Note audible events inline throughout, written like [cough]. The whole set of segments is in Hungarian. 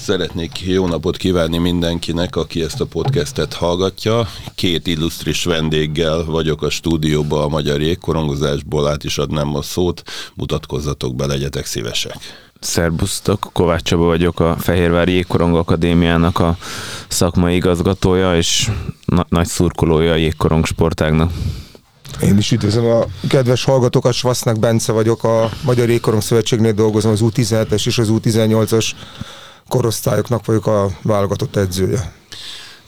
Szeretnék jó napot kívánni mindenkinek, aki ezt a podcastet hallgatja. Két illusztris vendéggel vagyok a stúdióban a Magyar Jégkorongozásból, át is adnám a szót, mutatkozzatok be, legyetek szívesek. Szerbusztok, Kovács Csaba vagyok, a Fehérvári Jégkorong Akadémiának a szakmai igazgatója, és na- nagy szurkolója a jégkorong sportágnak. Én is üdvözlöm a kedves hallgatókat, Svasznak Bence vagyok, a Magyar Jégkorong Szövetségnél dolgozom, az U17-es és az U18-as korosztályoknak vagyok a válogatott edzője.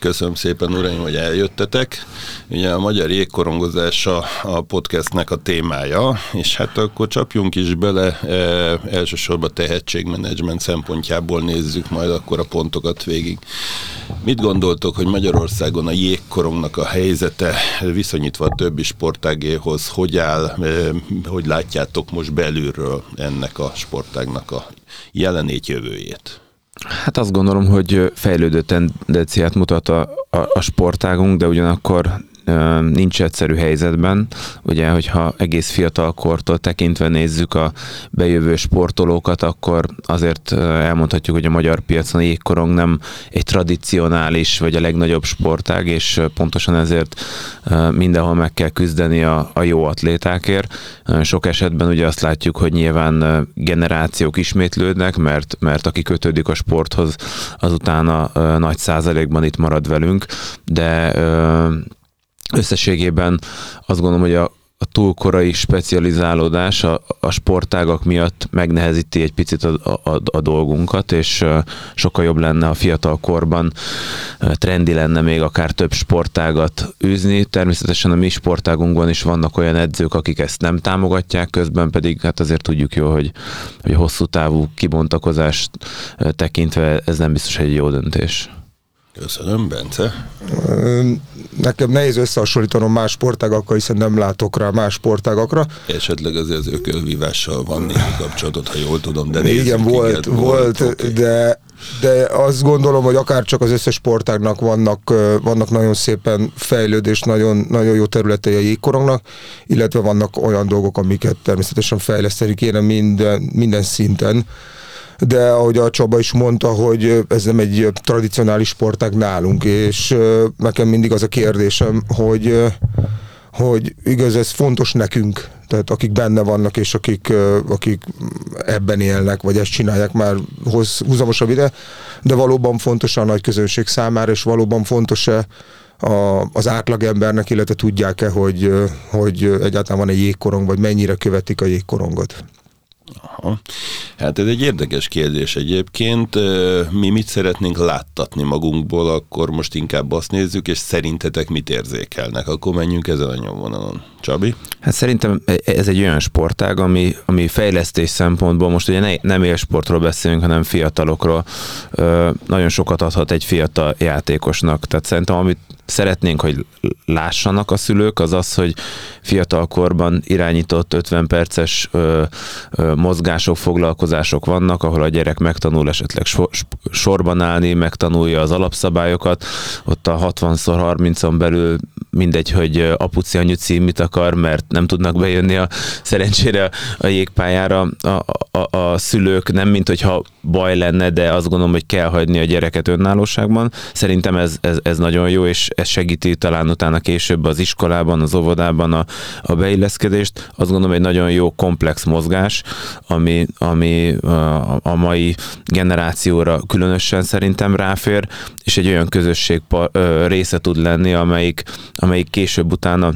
Köszönöm szépen, uraim, hogy eljöttetek. Ugye a magyar jégkorongozás a, a podcastnek a témája, és hát akkor csapjunk is bele, e, elsősorban tehetségmenedzsment szempontjából nézzük majd akkor a pontokat végig. Mit gondoltok, hogy Magyarországon a jégkorongnak a helyzete viszonyítva a többi sportágéhoz, hogy áll, e, hogy látjátok most belülről ennek a sportágnak a jelenét, jövőjét? Hát azt gondolom, hogy fejlődő tendenciát mutat a, a, a sportágunk, de ugyanakkor nincs egyszerű helyzetben. Ugye, hogyha egész fiatal kortól tekintve nézzük a bejövő sportolókat, akkor azért elmondhatjuk, hogy a magyar piacon a jégkorong nem egy tradicionális vagy a legnagyobb sportág, és pontosan ezért mindenhol meg kell küzdeni a, a jó atlétákért. Sok esetben ugye azt látjuk, hogy nyilván generációk ismétlődnek, mert, mert aki kötődik a sporthoz, azután a nagy százalékban itt marad velünk, de összességében azt gondolom, hogy a, a túl korai specializálódás a, a sportágak miatt megnehezíti egy picit a, a, a dolgunkat, és sokkal jobb lenne a fiatal korban trendi lenne még akár több sportágat űzni. Természetesen a mi sportágunkban is vannak olyan edzők, akik ezt nem támogatják, közben pedig hát azért tudjuk jó, hogy, hogy hosszú távú kibontakozást tekintve ez nem biztos egy jó döntés. Köszönöm, Bence. Nekem nehéz összehasonlítanom más sportágakkal, hiszen nem látok rá más sportágakra. Esetleg azért az ökölvívással van némi kapcsolatot, ha jól tudom, de Igen, volt, igen, volt, okay. de de azt gondolom, hogy akár csak az összes sportágnak vannak, vannak nagyon szépen fejlődés, nagyon, nagyon jó területei a jégkorongnak, illetve vannak olyan dolgok, amiket természetesen fejleszteni kéne minden, minden szinten de ahogy a Csaba is mondta, hogy ez nem egy tradicionális sportág nálunk, és nekem mindig az a kérdésem, hogy hogy igaz, ez fontos nekünk, tehát akik benne vannak, és akik, akik ebben élnek, vagy ezt csinálják már hoz, húzamosabb ide, de valóban fontos a nagy közönség számára, és valóban fontos-e a, az átlagembernek, illetve tudják-e, hogy, hogy egyáltalán van egy jégkorong, vagy mennyire követik a jégkorongot. Aha. Hát ez egy érdekes kérdés egyébként. Mi mit szeretnénk láttatni magunkból, akkor most inkább azt nézzük, és szerintetek mit érzékelnek? Akkor menjünk ezen a nyomvonalon. Csabi? Hát szerintem ez egy olyan sportág, ami, ami fejlesztés szempontból, most ugye ne, nem élsportról beszélünk, hanem fiatalokról, nagyon sokat adhat egy fiatal játékosnak. Tehát szerintem amit szeretnénk, hogy lássanak a szülők, az az, hogy fiatalkorban irányított 50 perces ö, ö, mozgások, foglalkozások vannak, ahol a gyerek megtanul esetleg so, sorban állni, megtanulja az alapszabályokat, ott a 60x30-on belül mindegy, hogy apuci anyuci mit akar, mert nem tudnak bejönni a szerencsére a jégpályára a, a, a szülők, nem mint hogyha baj lenne, de azt gondolom, hogy kell hagyni a gyereket önállóságban. Szerintem ez, ez, ez nagyon jó, és ez segíti talán utána később az iskolában, az óvodában a, a beilleszkedést. Azt gondolom, egy nagyon jó komplex mozgás, ami, ami a, a mai generációra különösen szerintem ráfér, és egy olyan közösség része tud lenni, amelyik, amelyik később utána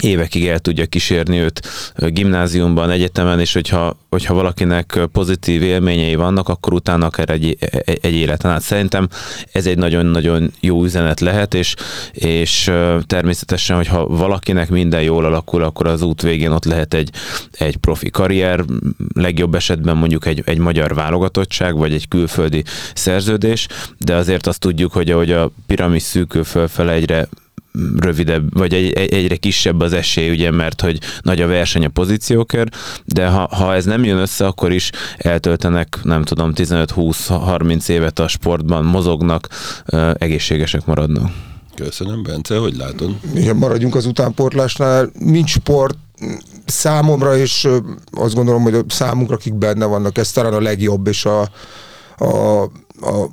évekig el tudja kísérni őt gimnáziumban, egyetemen, és hogyha, hogyha valakinek pozitív élményei vannak, akkor utána akár egy, egy, egy életen át. Szerintem ez egy nagyon-nagyon jó üzenet lehet, és, és természetesen, hogyha valakinek minden jól alakul, akkor az út végén ott lehet egy, egy profi karrier, legjobb esetben mondjuk egy, egy magyar válogatottság, vagy egy külföldi szerződés, de azért azt tudjuk, hogy ahogy a piramis szűkül fölfele egyre rövidebb, vagy egy, egy, egyre kisebb az esély, ugye, mert hogy nagy a verseny a pozíciókért, de ha, ha ez nem jön össze, akkor is eltöltenek, nem tudom, 15-20-30 évet a sportban, mozognak, egészségesek maradnak. Köszönöm, Bence, hogy látod? Igen, maradjunk az utánportlásnál. Nincs sport, számomra, és azt gondolom, hogy a számunkra, akik benne vannak, ez talán a legjobb, és a, a, a,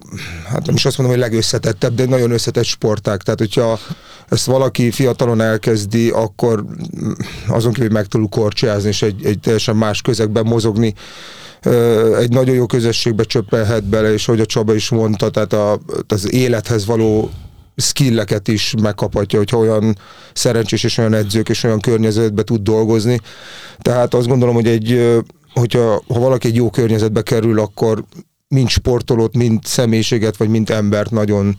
hát nem is azt mondom, hogy legösszetettebb, de nagyon összetett sportág. Tehát, hogyha ezt valaki fiatalon elkezdi, akkor azon kívül meg tudunk korcsázni, és egy, egy teljesen más közegben mozogni, egy nagyon jó közösségbe csöppelhet bele, és hogy a Csaba is mondta, tehát a, az élethez való skilleket is megkaphatja, hogyha olyan szerencsés és olyan edzők és olyan környezetbe tud dolgozni. Tehát azt gondolom, hogy egy, hogyha ha valaki egy jó környezetbe kerül, akkor mind sportolót, mind személyiséget, vagy mind embert nagyon,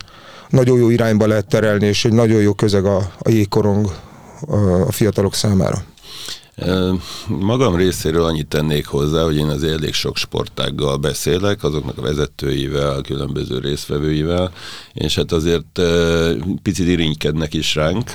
nagyon jó irányba lehet terelni, és egy nagyon jó közeg a, a jégkorong a fiatalok számára. Magam részéről annyit tennék hozzá, hogy én az elég sok sportággal beszélek, azoknak a vezetőivel, különböző résztvevőivel, és hát azért picit irinykednek is ránk,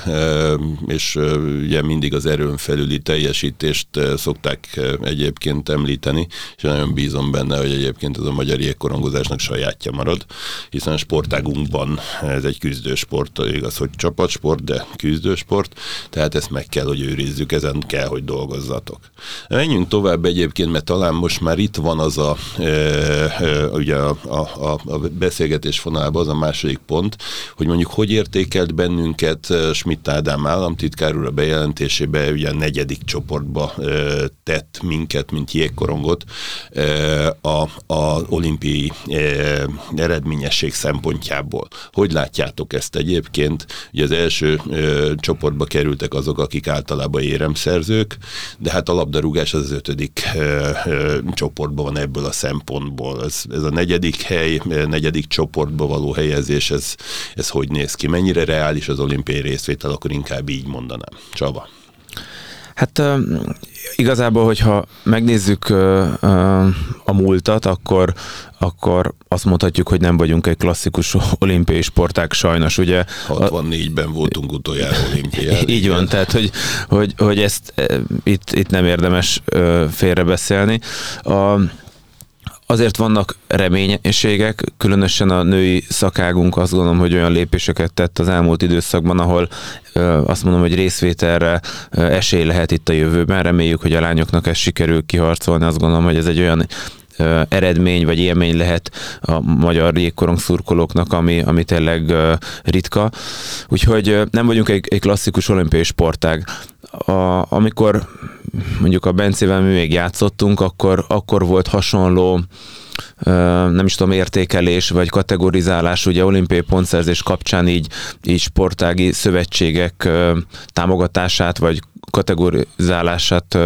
és ugye mindig az erőn felüli teljesítést szokták egyébként említeni, és nagyon bízom benne, hogy egyébként ez a magyar jégkorongozásnak sajátja marad, hiszen a sportágunkban ez egy küzdősport, igaz, hogy csapatsport, de küzdősport, tehát ezt meg kell, hogy őrizzük, ezen kell, hogy dolgozzatok. Menjünk tovább egyébként, mert talán most már itt van az a, e, e, ugye a, a, a beszélgetés fonalában az a második pont, hogy mondjuk hogy értékelt bennünket Schmidt Ádám államtitkár úr a bejelentésébe, ugye a negyedik csoportba e, tett minket, mint jégkorongot e, a, a olimpiai e, eredményesség szempontjából. Hogy látjátok ezt egyébként? Ugye az első e, csoportba kerültek azok, akik általában éremszerzők, de hát a labdarúgás az, az ötödik ö, ö, csoportban van ebből a szempontból. Ez, ez a negyedik hely, negyedik csoportba való helyezés, ez, ez hogy néz ki? Mennyire reális az olimpiai részvétel, akkor inkább így mondanám. Csaba. Hát igazából, hogyha megnézzük a múltat, akkor, akkor azt mondhatjuk, hogy nem vagyunk egy klasszikus [laughs] olimpiai sportág, sajnos, ugye. 64-ben voltunk utoljára olimpián. [laughs] Így van, tehát, hogy, hogy, hogy ezt itt, itt nem érdemes félrebeszélni. A, Azért vannak reménységek, különösen a női szakágunk azt gondolom, hogy olyan lépéseket tett az elmúlt időszakban, ahol azt mondom, hogy részvételre esély lehet itt a jövőben. Reméljük, hogy a lányoknak ez sikerül kiharcolni. Azt gondolom, hogy ez egy olyan eredmény vagy élmény lehet a magyar jégkorong szurkolóknak, ami, ami tényleg ritka. Úgyhogy nem vagyunk egy, egy klasszikus olimpiai sportág. A, amikor mondjuk a Bencével mi még játszottunk, akkor, akkor volt hasonló nem is tudom, értékelés vagy kategorizálás, ugye olimpiai pontszerzés kapcsán így, így sportági szövetségek támogatását vagy kategorizálását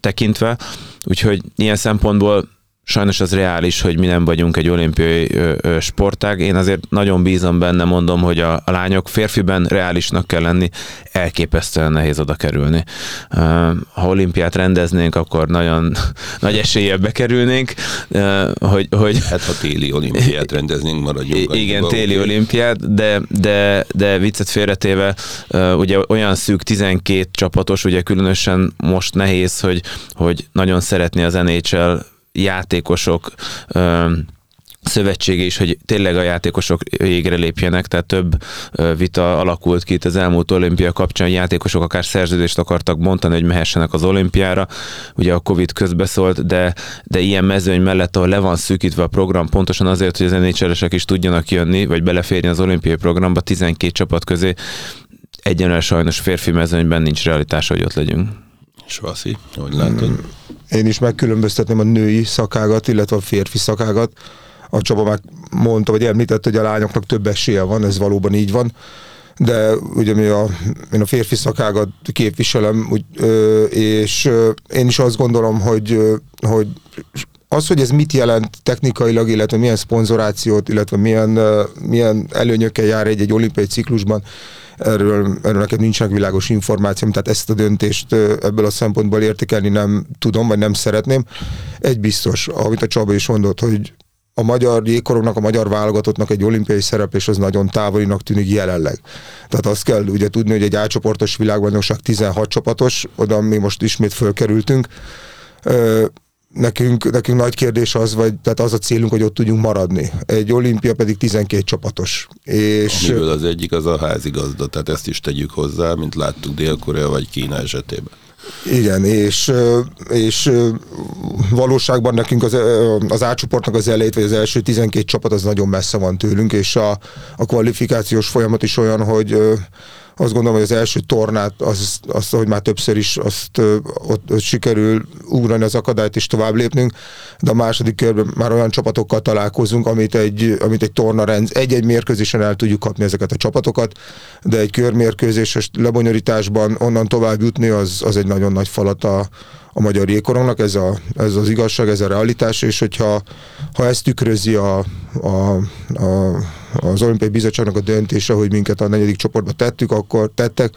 tekintve. Úgyhogy ilyen szempontból sajnos az reális, hogy mi nem vagyunk egy olimpiai ö, ö, sportág. Én azért nagyon bízom benne, mondom, hogy a, a lányok férfiben reálisnak kell lenni, elképesztően nehéz oda kerülni. Ha olimpiát rendeznénk, akkor nagyon [laughs] nagy eséllyel bekerülnénk, hogy, hogy... Hát ha téli olimpiát rendeznénk, maradjunk. Igen, téli olimpiát, de, de, de viccet félretéve, ugye olyan szűk 12 csapatos, ugye különösen most nehéz, hogy, hogy nagyon szeretni az NHL játékosok szövetsége is, hogy tényleg a játékosok égre lépjenek, tehát több vita alakult ki itt az elmúlt olimpia kapcsán, játékosok akár szerződést akartak mondani, hogy mehessenek az olimpiára, ugye a Covid közbeszólt, de, de ilyen mezőny mellett, ahol le van szűkítve a program, pontosan azért, hogy az nhl is tudjanak jönni, vagy beleférni az olimpiai programba 12 csapat közé, egyenlően sajnos férfi mezőnyben nincs realitás, hogy ott legyünk. Svaszi, hogy látod? Mm, én is megkülönböztetném a női szakágat, illetve a férfi szakágat. A Csaba meg mondta, vagy említette, hogy a lányoknak több esélye van, ez valóban így van de ugye mi a, én a férfi szakágat képviselem, úgy, és én is azt gondolom, hogy, hogy az, hogy ez mit jelent technikailag, illetve milyen szponzorációt, illetve milyen, milyen előnyökkel jár egy-egy olimpiai ciklusban, erről, erről nekem nincsenek világos információm, tehát ezt a döntést ebből a szempontból értékelni nem tudom, vagy nem szeretném. Egy biztos, amit a Csaba is mondott, hogy a magyar jégkorongnak, a magyar válogatottnak egy olimpiai szereplés az nagyon távolinak tűnik jelenleg. Tehát azt kell ugye tudni, hogy egy átcsoportos világbajnokság 16 csapatos, oda mi most ismét fölkerültünk nekünk, nekünk nagy kérdés az, vagy tehát az a célunk, hogy ott tudjunk maradni. Egy olimpia pedig 12 csapatos. És Amiből az egyik az a házigazda, tehát ezt is tegyük hozzá, mint láttuk Dél-Korea vagy Kína esetében. Igen, és, és valóságban nekünk az, az átcsoportnak az elejét, vagy az első 12 csapat az nagyon messze van tőlünk, és a, a kvalifikációs folyamat is olyan, hogy azt gondolom, hogy az első tornát, az, azt, hogy már többször is azt ott, ott sikerül ugrani az akadályt és tovább lépnünk, de a második körben már olyan csapatokkal találkozunk, amit egy, amit egy torna rend, egy-egy mérkőzésen el tudjuk kapni ezeket a csapatokat, de egy körmérkőzéses lebonyolításban onnan tovább jutni, az, az egy nagyon nagy falat a, a magyar jégkorongnak, ez, a, ez az igazság, ez a realitás, és hogyha ha ezt tükrözi a, a, a, az olimpiai bizottságnak a döntése, hogy minket a negyedik csoportba tettük, akkor tettek,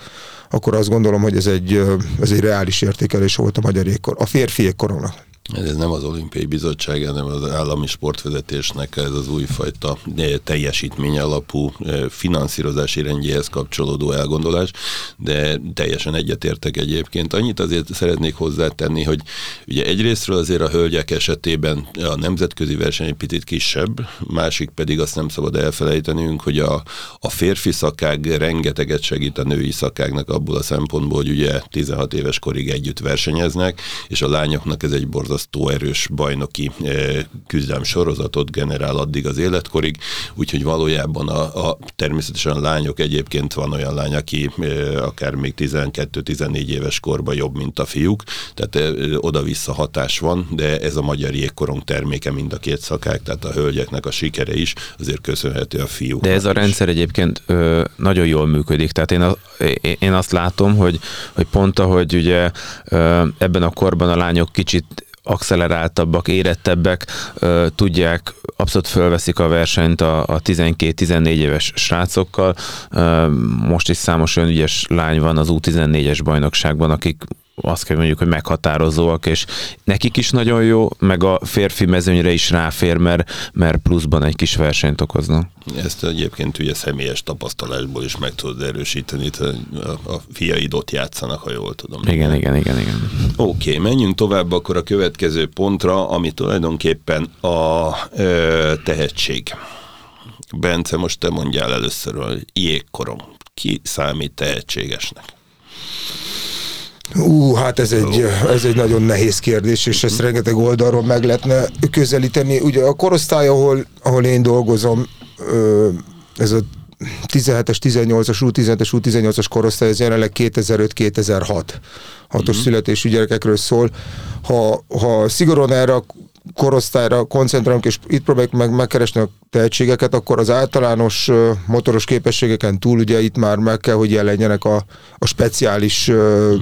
akkor azt gondolom, hogy ez egy, ez egy reális értékelés volt a magyar jégkor, a férfi jégkorongnak. Ez nem az olimpiai bizottság, hanem az állami sportvezetésnek ez az újfajta eh, teljesítmény alapú eh, finanszírozási rendjéhez kapcsolódó elgondolás, de teljesen egyetértek egyébként. Annyit azért szeretnék hozzátenni, hogy ugye egyrésztről azért a hölgyek esetében a nemzetközi verseny egy picit kisebb, másik pedig azt nem szabad elfelejtenünk, hogy a, a férfi szakág rengeteget segít a női szakágnak abból a szempontból, hogy ugye 16 éves korig együtt versenyeznek, és a lányoknak ez egy borzasztó borzasztó erős bajnoki eh, küzdelem sorozatot generál addig az életkorig, úgyhogy valójában a, a természetesen a lányok egyébként van olyan lány, aki eh, akár még 12-14 éves korban jobb, mint a fiúk, tehát eh, oda-vissza hatás van, de ez a magyar jégkorong terméke mind a két szakák, tehát a hölgyeknek a sikere is azért köszönhető a fiúk. De ez a rendszer egyébként ö, nagyon jól működik, tehát én, a, én azt látom, hogy, hogy pont ahogy ugye ö, ebben a korban a lányok kicsit akceleráltabbak, érettebbek, tudják, abszolút fölveszik a versenyt a, a 12-14 éves srácokkal. Most is számos olyan ügyes lány van az U14-es bajnokságban, akik azt kell mondjuk, hogy meghatározóak, és nekik is nagyon jó, meg a férfi mezőnyre is ráfér, mert, mert pluszban egy kis versenyt okoznak. Ezt egyébként ugye személyes tapasztalásból is meg tudod erősíteni, a, a fiaid ott játszanak, ha jól tudom. Igen, igen, igen, igen. Oké, okay, menjünk tovább akkor a következő pontra, ami tulajdonképpen a ö, tehetség. Bence, most te mondjál először, hogy jégkorom. Ki számít tehetségesnek? Ú, hát ez egy, ez egy nagyon nehéz kérdés, és ezt rengeteg oldalról meg lehetne közelíteni. Ugye a korosztály, ahol, ahol én dolgozom, ez a 17-es, 18-as, U17-es, U18-as korosztály, ez jelenleg 2005-2006 hatos uh-huh. születésű gyerekekről szól. Ha, ha szigorúan erre a korosztályra koncentrálunk, és itt próbáljuk meg megkeresni a tehetségeket, akkor az általános motoros képességeken túl ugye itt már meg kell, hogy jelenjenek a, a speciális uh-huh.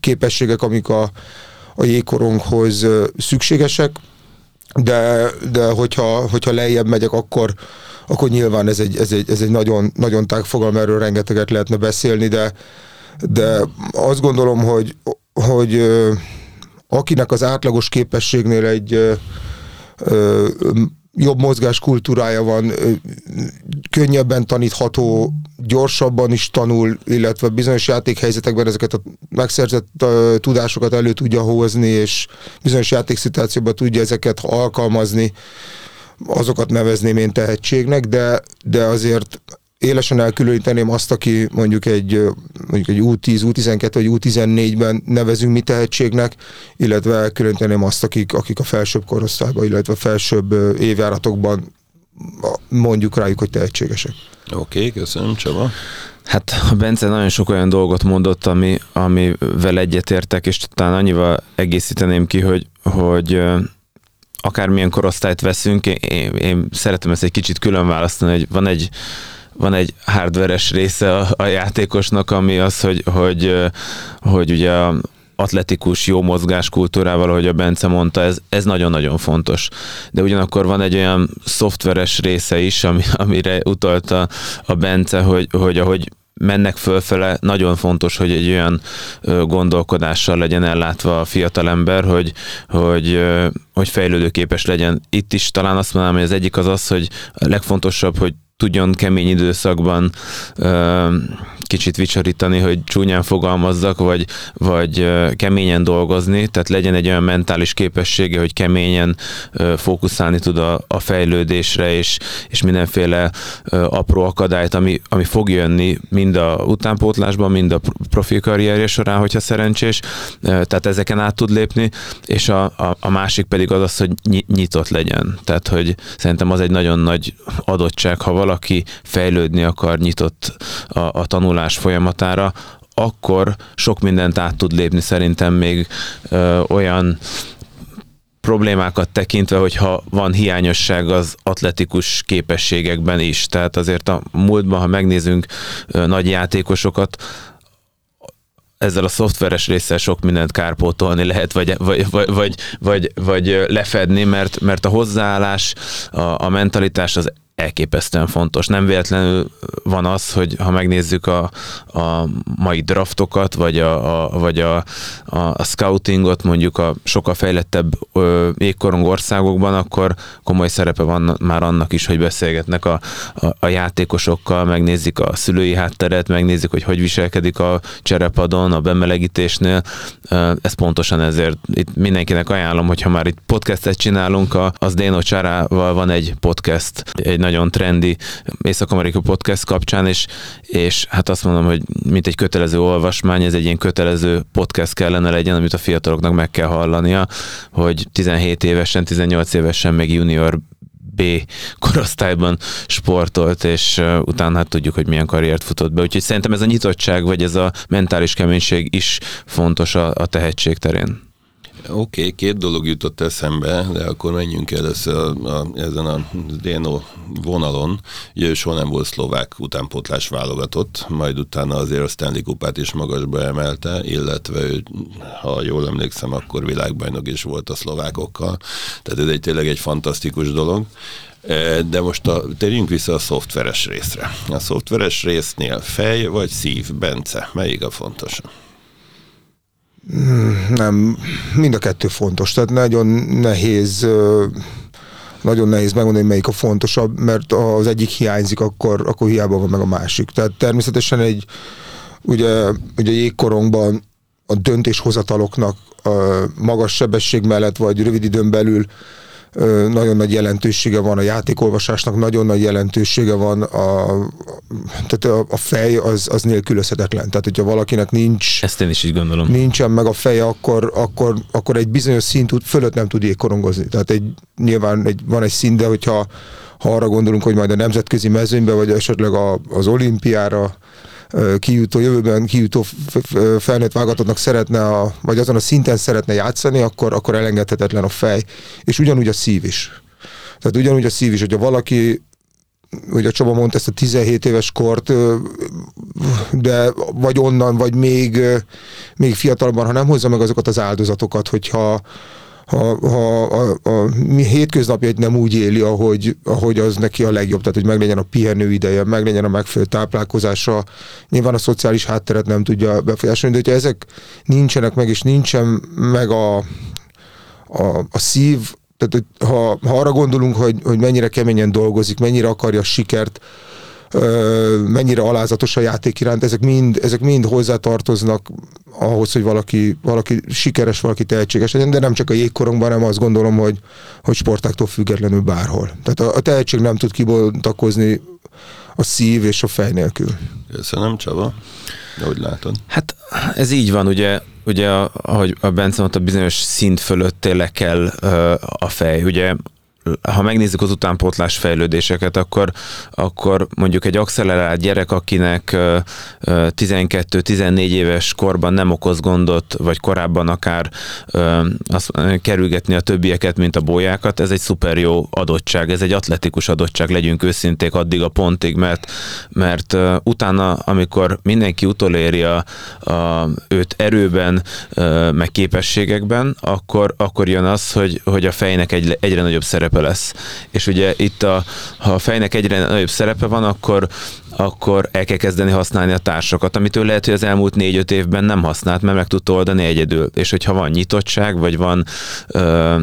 képességek, amik a, a jégkoronghoz szükségesek, de, de hogyha, hogyha lejjebb megyek, akkor, akkor nyilván ez egy, ez egy, ez egy nagyon, nagyon tág fogalom, erről rengeteget lehetne beszélni, de, de azt gondolom, hogy, hogy akinek az átlagos képességnél egy ö, ö, jobb mozgás kultúrája van, ö, könnyebben tanítható, gyorsabban is tanul, illetve bizonyos játékhelyzetekben ezeket a megszerzett ö, tudásokat elő tudja hozni, és bizonyos játékszituációban tudja ezeket alkalmazni, azokat nevezném én tehetségnek, de, de azért élesen elkülöníteném azt, aki mondjuk egy, mondjuk egy U10, U12 vagy U14-ben nevezünk mi tehetségnek, illetve elkülöníteném azt, akik, akik a felsőbb korosztályban, illetve a felsőbb évjáratokban mondjuk rájuk, hogy tehetségesek. Oké, okay, köszönöm Csaba. Hát a Bence nagyon sok olyan dolgot mondott, ami, amivel egyetértek, és talán annyival egészíteném ki, hogy, hogy akármilyen korosztályt veszünk, én, én szeretem ezt egy kicsit külön választani, hogy van egy van egy hardveres része a, a játékosnak, ami az, hogy, hogy, hogy ugye a atletikus, jó mozgás kultúrával, ahogy a Bence mondta, ez, ez nagyon-nagyon fontos. De ugyanakkor van egy olyan szoftveres része is, ami, amire utalta a Bence, hogy, hogy ahogy mennek fölfele, nagyon fontos, hogy egy olyan gondolkodással legyen ellátva a fiatalember, hogy, hogy, hogy fejlődőképes legyen. Itt is talán azt mondanám, hogy az egyik az az, hogy a legfontosabb, hogy tudjon kemény időszakban ö, kicsit vicsorítani, hogy csúnyán fogalmazzak, vagy, vagy keményen dolgozni, tehát legyen egy olyan mentális képessége, hogy keményen fókuszálni tud a, a fejlődésre, és, és mindenféle apró akadályt, ami, ami fog jönni mind a utánpótlásban, mind a profi karrierje során, hogyha szerencsés, tehát ezeken át tud lépni, és a, a, a másik pedig az az, hogy nyitott legyen. Tehát, hogy szerintem az egy nagyon nagy adottság, ha valaki fejlődni akar, nyitott a, a tanulás folyamatára, akkor sok mindent át tud lépni szerintem még ö, olyan problémákat tekintve, hogyha van hiányosság az atletikus képességekben is. Tehát azért a múltban, ha megnézünk ö, nagy játékosokat, ezzel a szoftveres résszel sok mindent kárpótolni lehet, vagy, vagy, vagy, vagy, vagy, vagy lefedni, mert, mert a hozzáállás, a, a mentalitás az elképesztően fontos. Nem véletlenül van az, hogy ha megnézzük a, a mai draftokat, vagy a, a, vagy a, a scoutingot mondjuk a sokkal fejlettebb ö, jégkorong országokban, akkor komoly szerepe van már annak is, hogy beszélgetnek a, a, a játékosokkal, megnézik a szülői hátteret, megnézik, hogy hogy viselkedik a cserepadon, a bemelegítésnél. Ez pontosan ezért itt mindenkinek ajánlom, hogyha már itt podcastet csinálunk, az Déno Csarával van egy podcast, egy nagyon trendi Észak-Amerika podcast kapcsán, és, és hát azt mondom, hogy mint egy kötelező olvasmány, ez egy ilyen kötelező podcast kellene legyen, amit a fiataloknak meg kell hallania, hogy 17 évesen, 18 évesen, meg junior B korosztályban sportolt, és utána hát tudjuk, hogy milyen karriert futott be. Úgyhogy szerintem ez a nyitottság, vagy ez a mentális keménység is fontos a, a tehetség terén. Oké, okay, két dolog jutott eszembe, de akkor menjünk először a, a, ezen a Déno vonalon. Ugye soha nem volt szlovák utánpótlás válogatott, majd utána azért a Stanley kupát is magasba emelte, illetve ő, ha jól emlékszem, akkor világbajnok is volt a szlovákokkal. Tehát ez egy tényleg egy fantasztikus dolog. E, de most a, térjünk vissza a szoftveres részre. A szoftveres résznél fej vagy szív, Bence, melyik a fontos? Nem, mind a kettő fontos. Tehát nagyon nehéz nagyon nehéz megmondani, melyik a fontosabb, mert ha az egyik hiányzik, akkor, akkor hiába van meg a másik. Tehát természetesen egy ugye, ugye jégkorongban a döntéshozataloknak a magas sebesség mellett, vagy rövid időn belül nagyon nagy jelentősége van a játékolvasásnak, nagyon nagy jelentősége van a, tehát a, a fej az, az nélkülözhetetlen. Tehát, hogyha valakinek nincs... Ezt én is így gondolom. Nincsen meg a feje, akkor, akkor, akkor egy bizonyos szint fölött nem tud korongozni. Tehát egy, nyilván egy, van egy szint, de hogyha ha arra gondolunk, hogy majd a nemzetközi mezőnybe, vagy esetleg a, az olimpiára kijutó, jövőben kijutó felnőtt válogatottnak szeretne, a, vagy azon a szinten szeretne játszani, akkor, akkor elengedhetetlen a fej. És ugyanúgy a szív is. Tehát ugyanúgy a szív is, hogyha valaki ugye Csaba mondta ezt a 17 éves kort, de vagy onnan, vagy még, még fiatalban, ha nem hozza meg azokat az áldozatokat, hogyha ha, ha a, a, a hétköznapjait nem úgy éli, ahogy, ahogy az neki a legjobb, tehát hogy meglegyen a pihenő ideje, meglegyen a megfelelő táplálkozása, nyilván a szociális hátteret nem tudja befolyásolni, de hogyha ezek nincsenek meg, és nincsen meg a, a, a szív, tehát ha, ha arra gondolunk, hogy, hogy mennyire keményen dolgozik, mennyire akarja a sikert, mennyire alázatos a játék iránt, ezek mind, ezek mind hozzátartoznak ahhoz, hogy valaki, valaki sikeres, valaki tehetséges legyen, de nem csak a jégkorongban, hanem azt gondolom, hogy, hogy sportáktól függetlenül bárhol. Tehát a, a tehetség nem tud kibontakozni a szív és a fej nélkül. Köszönöm, Csaba. De hogy látod? Hát ez így van, ugye, ugye ahogy a Bence mondta, bizonyos szint fölött tényleg kell a fej. Ugye ha megnézzük az utánpótlás fejlődéseket, akkor, akkor mondjuk egy accelerált gyerek, akinek 12-14 éves korban nem okoz gondot, vagy korábban akár azt, kerülgetni a többieket, mint a bolyákat, ez egy szuper jó adottság, ez egy atletikus adottság, legyünk őszinték addig a pontig, mert, mert utána, amikor mindenki utoléri a, a, őt erőben, meg képességekben, akkor, akkor jön az, hogy, hogy a fejnek egy, egyre nagyobb szerepe szerepe lesz. És ugye itt, a, ha a fejnek egyre nagyobb szerepe van, akkor akkor el kell kezdeni használni a társakat, amit ő lehet, hogy az elmúlt négy-öt évben nem használt, mert meg tudta oldani egyedül. És hogyha van nyitottság, vagy van ö,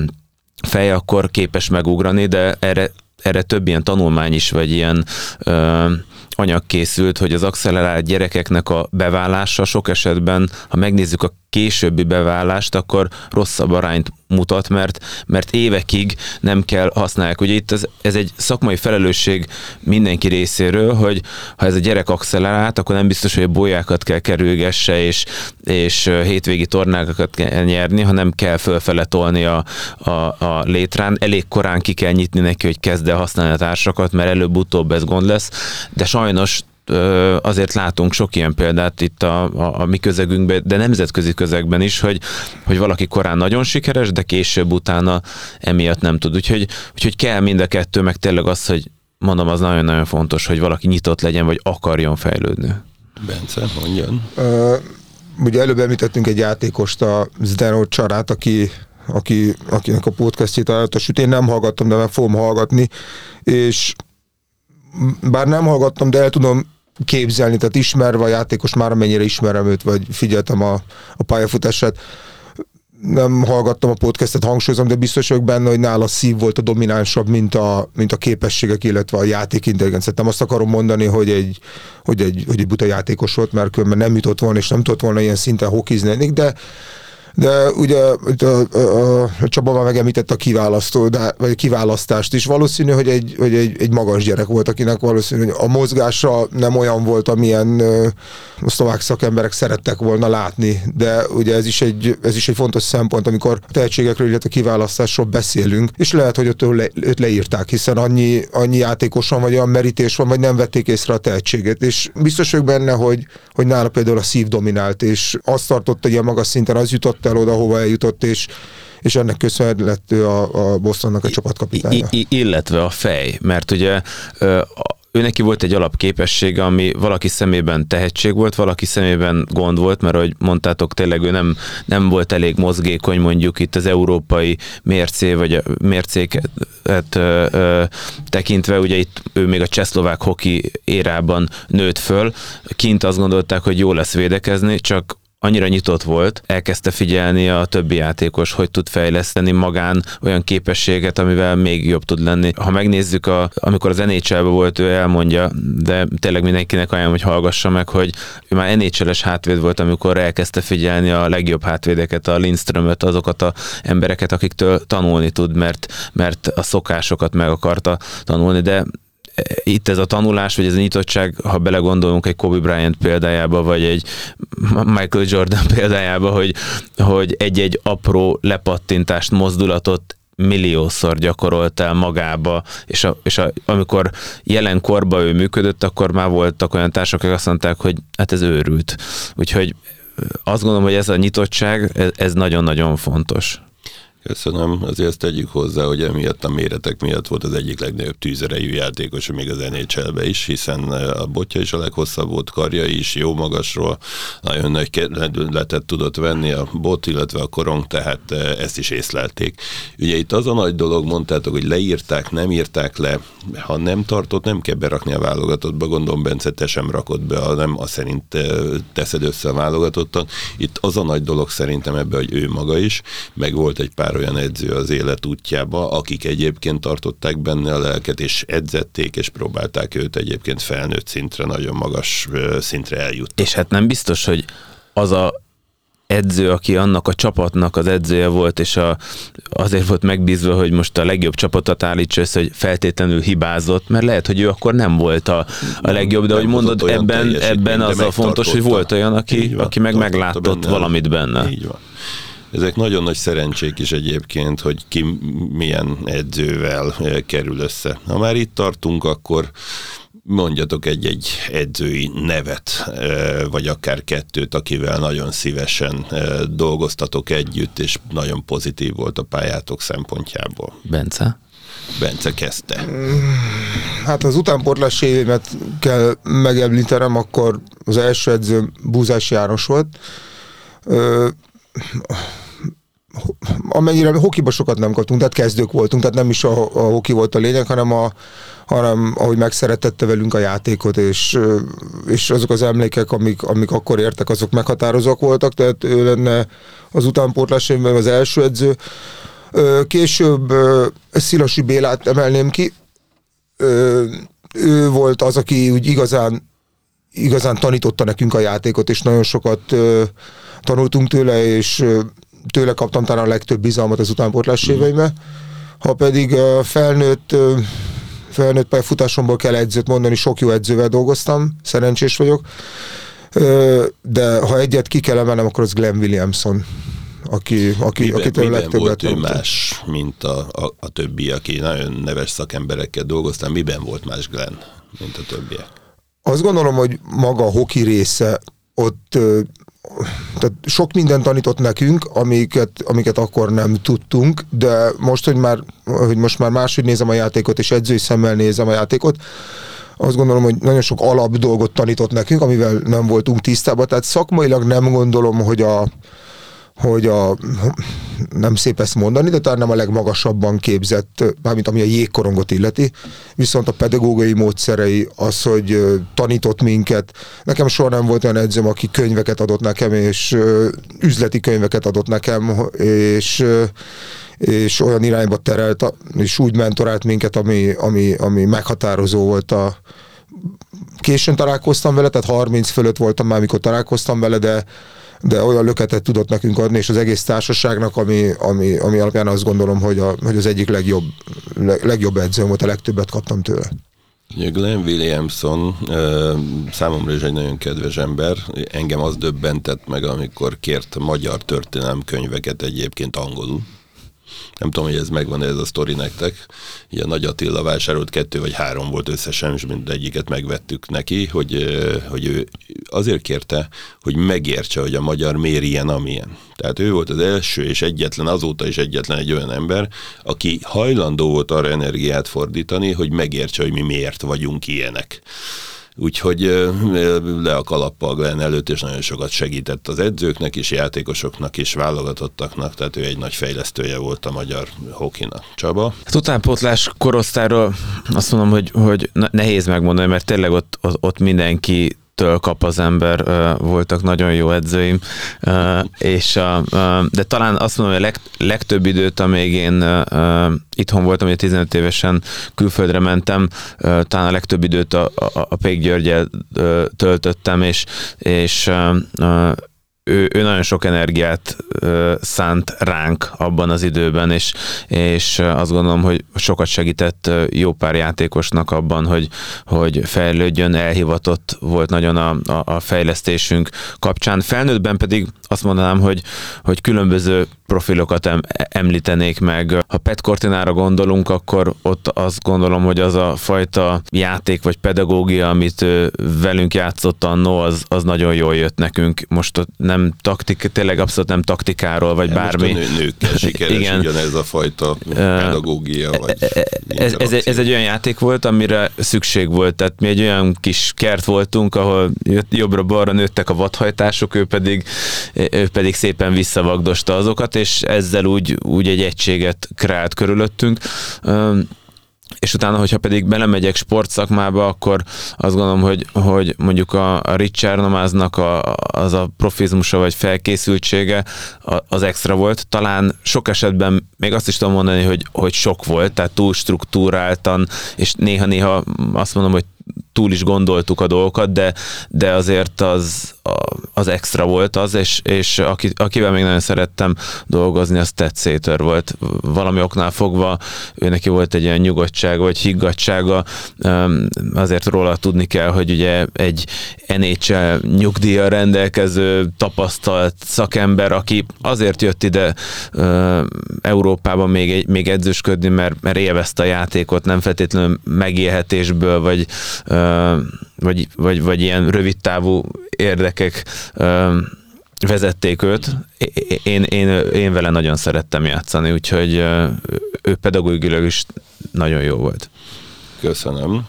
fej, akkor képes megugrani, de erre erre több ilyen tanulmány is, vagy ilyen ö, anyag készült, hogy az accelerált gyerekeknek a beválása sok esetben, ha megnézzük a későbbi bevállást, akkor rosszabb arányt mutat, mert, mert évekig nem kell használják. Ugye itt ez, ez egy szakmai felelősség mindenki részéről, hogy ha ez a gyerek accelerált, akkor nem biztos, hogy a bolyákat kell kerülgesse, és, és hétvégi tornákat kell nyerni, hanem kell fölfele tolni a, a, a létrán. Elég korán ki kell nyitni neki, hogy kezd el használni a társakat, mert előbb-utóbb ez gond lesz, de sajnos azért látunk sok ilyen példát itt a, a, a mi közegünkben, de nemzetközi közegben is, hogy, hogy valaki korán nagyon sikeres, de később utána emiatt nem tud. Úgyhogy, úgyhogy kell mind a kettő, meg tényleg az, hogy mondom, az nagyon-nagyon fontos, hogy valaki nyitott legyen, vagy akarjon fejlődni. Bence, mondjon. Uh, ugye előbb említettünk egy játékost, a Zdeno Csarát, aki aki, akinek a podcastjét ajánlatos, én nem hallgattam, de meg fogom hallgatni, és bár nem hallgattam, de el tudom képzelni, tehát ismerve a játékos már amennyire ismerem őt, vagy figyeltem a, a pályafutását, nem hallgattam a podcastet, hangsúlyozom, de biztos vagyok benne, hogy nála szív volt a dominánsabb, mint a, mint a képességek, illetve a játék intelligencia. Nem azt akarom mondani, hogy egy, hogy egy, hogy egy buta játékos volt, mert különben nem jutott volna, és nem tudott volna ilyen szinten hokizni, de de ugye a, a, a Csaba már megemlített a kiválasztó, de, vagy kiválasztást is. Valószínű, hogy egy, hogy egy, egy magas gyerek volt, akinek valószínű, hogy a mozgása nem olyan volt, amilyen a szlovák szakemberek szerettek volna látni, de ugye ez is egy, ez is egy fontos szempont, amikor a tehetségekről, illetve a kiválasztásról beszélünk, és lehet, hogy ott le, őt leírták, hiszen annyi, annyi játékosan vagy olyan merítés van, vagy nem vették észre a tehetséget, és biztos vagyok benne, hogy, hogy nála például a szív dominált, és azt tartott, hogy ilyen magas szinten az jutott el oda, hova eljutott, és és ennek köszönhetően lett ő a, a Bostonnak a csapatkapitánya. I, illetve a fej, mert ugye ő neki volt egy alapképessége, ami valaki szemében tehetség volt, valaki szemében gond volt, mert ahogy mondtátok, tényleg ő nem, nem volt elég mozgékony mondjuk itt az európai mércé, vagy a mércéket ö, ö, tekintve, ugye itt ő még a csehszlovák hoki érában nőtt föl, kint azt gondolták, hogy jó lesz védekezni, csak annyira nyitott volt, elkezdte figyelni a többi játékos, hogy tud fejleszteni magán olyan képességet, amivel még jobb tud lenni. Ha megnézzük, a, amikor az nhl volt, ő elmondja, de tényleg mindenkinek ajánlom, hogy hallgassa meg, hogy ő már nhl hátvéd volt, amikor elkezdte figyelni a legjobb hátvédeket, a Lindströmöt, azokat a embereket, akiktől tanulni tud, mert, mert a szokásokat meg akarta tanulni, de itt ez a tanulás, vagy ez a nyitottság, ha belegondolunk egy Kobe Bryant példájába, vagy egy Michael Jordan [laughs] példájába, hogy, hogy egy-egy apró lepattintást, mozdulatot milliószor gyakorolt el magába, és, a, és a, amikor jelenkorban ő működött, akkor már voltak olyan társak, akik azt mondták, hogy hát ez őrült. Úgyhogy azt gondolom, hogy ez a nyitottság, ez, nagyon-nagyon fontos. Köszönöm. Azért tegyük hozzá, hogy emiatt a méretek miatt volt az egyik legnagyobb tűzerejű játékos, még az nhl is, hiszen eh, a botja is a leghosszabb volt, karja is, jó magasról, nagyon nagy letet tudott venni a bot, illetve a korong, tehát eh, ezt is észlelték. Ugye itt az a nagy dolog, mondtátok, hogy leírták, nem írták le, ha nem tartott, nem kell berakni a válogatottba, gondolom Bence, te sem rakod be, nem azt szerint eh, teszed össze a válogatottan. Itt az a nagy dolog szerintem ebbe, hogy ő maga is, meg volt egy pár pár olyan edző az élet útjába, akik egyébként tartották benne a lelket, és edzették, és próbálták őt egyébként felnőtt szintre, nagyon magas szintre eljutni. És hát nem biztos, hogy az a edző, aki annak a csapatnak az edzője volt, és a, azért volt megbízva, hogy most a legjobb csapatot állítsa össze, hogy feltétlenül hibázott, mert lehet, hogy ő akkor nem volt a, a legjobb, de hogy mondod, ebben, ebben az a fontos, hogy volt olyan, aki, van, aki meg meglátott benne. valamit benne. Így van. Ezek nagyon nagy szerencsék is egyébként, hogy ki milyen edzővel kerül össze. Ha már itt tartunk, akkor mondjatok egy-egy edzői nevet, vagy akár kettőt, akivel nagyon szívesen dolgoztatok együtt, és nagyon pozitív volt a pályátok szempontjából. Bence? Bence kezdte. Hát az utánportlás évemet kell megemlítenem, akkor az első edző Búzás János volt amennyire hokiba sokat nem kaptunk, tehát kezdők voltunk, tehát nem is a, a hoki volt a lényeg, hanem, a, hanem ahogy megszeretette velünk a játékot, és, és azok az emlékek, amik, amik akkor értek, azok meghatározók voltak, tehát ő lenne az utánpótlás az első edző. Később Szilasi Bélát emelném ki, ő volt az, aki úgy igazán igazán tanította nekünk a játékot, és nagyon sokat tanultunk tőle, és tőle kaptam talán a legtöbb bizalmat az utánpótlás éveimbe. Ha pedig felnőtt felnőtt pályafutásomból kell edzőt mondani, sok jó edzővel dolgoztam, szerencsés vagyok, de ha egyet ki kell emelnem, akkor az Glenn Williamson, aki, aki, miben, aki miben legtöbbet volt ő más, mint a, a, a többi, aki nagyon neves szakemberekkel dolgoztam, miben volt más Glenn, mint a többiek? Azt gondolom, hogy maga a hoki része ott tehát sok mindent tanított nekünk, amiket, amiket akkor nem tudtunk, de most, hogy már, hogy most már máshogy nézem a játékot, és edzői szemmel nézem a játékot, azt gondolom, hogy nagyon sok alap dolgot tanított nekünk, amivel nem voltunk tisztában, tehát szakmailag nem gondolom, hogy a, hogy a, nem szép ezt mondani, de talán nem a legmagasabban képzett, mármint ami a jégkorongot illeti, viszont a pedagógiai módszerei, az, hogy tanított minket. Nekem soha nem volt olyan edzőm, aki könyveket adott nekem, és üzleti könyveket adott nekem, és és olyan irányba terelt, és úgy mentorált minket, ami, ami, ami meghatározó volt a, későn találkoztam vele, tehát 30 fölött voltam már, amikor találkoztam vele, de de olyan löketet tudott nekünk adni, és az egész társaságnak, ami, ami, ami alapján azt gondolom, hogy, a, hogy az egyik legjobb, legjobb edzőm volt, a legtöbbet kaptam tőle. Glenn Williamson számomra is egy nagyon kedves ember. Engem az döbbentett meg, amikor kért magyar történelem könyveket egyébként angolul nem tudom, hogy ez megvan ez a sztori nektek. Ilyen Nagy Attila vásárolt kettő vagy három volt összesen, és mindegyiket megvettük neki, hogy, hogy ő azért kérte, hogy megértse, hogy a magyar miért ilyen, amilyen. Tehát ő volt az első és egyetlen, azóta is egyetlen egy olyan ember, aki hajlandó volt arra energiát fordítani, hogy megértse, hogy mi miért vagyunk ilyenek. Úgyhogy le a kalappal Glenn előtt, és nagyon sokat segített az edzőknek is, játékosoknak is, válogatottaknak, tehát ő egy nagy fejlesztője volt a magyar hokinak. Csaba? Hát utánpótlás korosztályról azt mondom, hogy, hogy nehéz megmondani, mert tényleg ott, ott mindenki től kap az ember, voltak nagyon jó edzőim, és a, de talán azt mondom, hogy a leg, legtöbb időt, amíg én itthon voltam, hogy 15 évesen külföldre mentem, talán a legtöbb időt a, a, a Pék Györgyel töltöttem, és, és ő, ő nagyon sok energiát ö, szánt ránk abban az időben, és, és azt gondolom, hogy sokat segített jó pár játékosnak abban, hogy, hogy fejlődjön, elhivatott volt nagyon a, a, a fejlesztésünk kapcsán. Felnőttben pedig azt mondanám, hogy, hogy különböző profilokat em, említenék meg. Ha Pet Cortinára gondolunk, akkor ott azt gondolom, hogy az a fajta játék vagy pedagógia, amit velünk játszott annó, az, az nagyon jól jött nekünk. Most ott nem taktik, tényleg abszolút nem taktikáról, vagy nem bármi. Most a nő, nőkkel [laughs] sikeres Igen. ugyanez a fajta pedagógia. Vagy e, e, ez, ez, ez egy olyan játék volt, amire szükség volt. Tehát mi egy olyan kis kert voltunk, ahol jobbra-balra nőttek a vadhajtások, ő pedig, ő pedig szépen visszavagdosta azokat, és ezzel úgy, úgy egy egységet kreált körülöttünk és utána, hogyha pedig belemegyek sportszakmába, akkor azt gondolom, hogy, hogy mondjuk a, a Richard Namáznak a, az a profizmusa vagy felkészültsége az extra volt. Talán sok esetben még azt is tudom mondani, hogy, hogy sok volt, tehát túl struktúráltan, és néha-néha azt mondom, hogy túl is gondoltuk a dolgokat, de, de azért az, az extra volt az, és, és aki, akivel még nagyon szerettem dolgozni, az Ted volt. Valami oknál fogva ő neki volt egy ilyen nyugodtság vagy higgadtsága, azért róla tudni kell, hogy ugye egy NHL nyugdíja rendelkező tapasztalt szakember, aki azért jött ide Európában még, még edzősködni, mert, mert élvezte a játékot, nem feltétlenül megélhetésből, vagy vagy, vagy, vagy ilyen rövidtávú érdekek vezették őt. Én, én, én vele nagyon szerettem játszani, úgyhogy ő pedagógilag is nagyon jó volt. Köszönöm.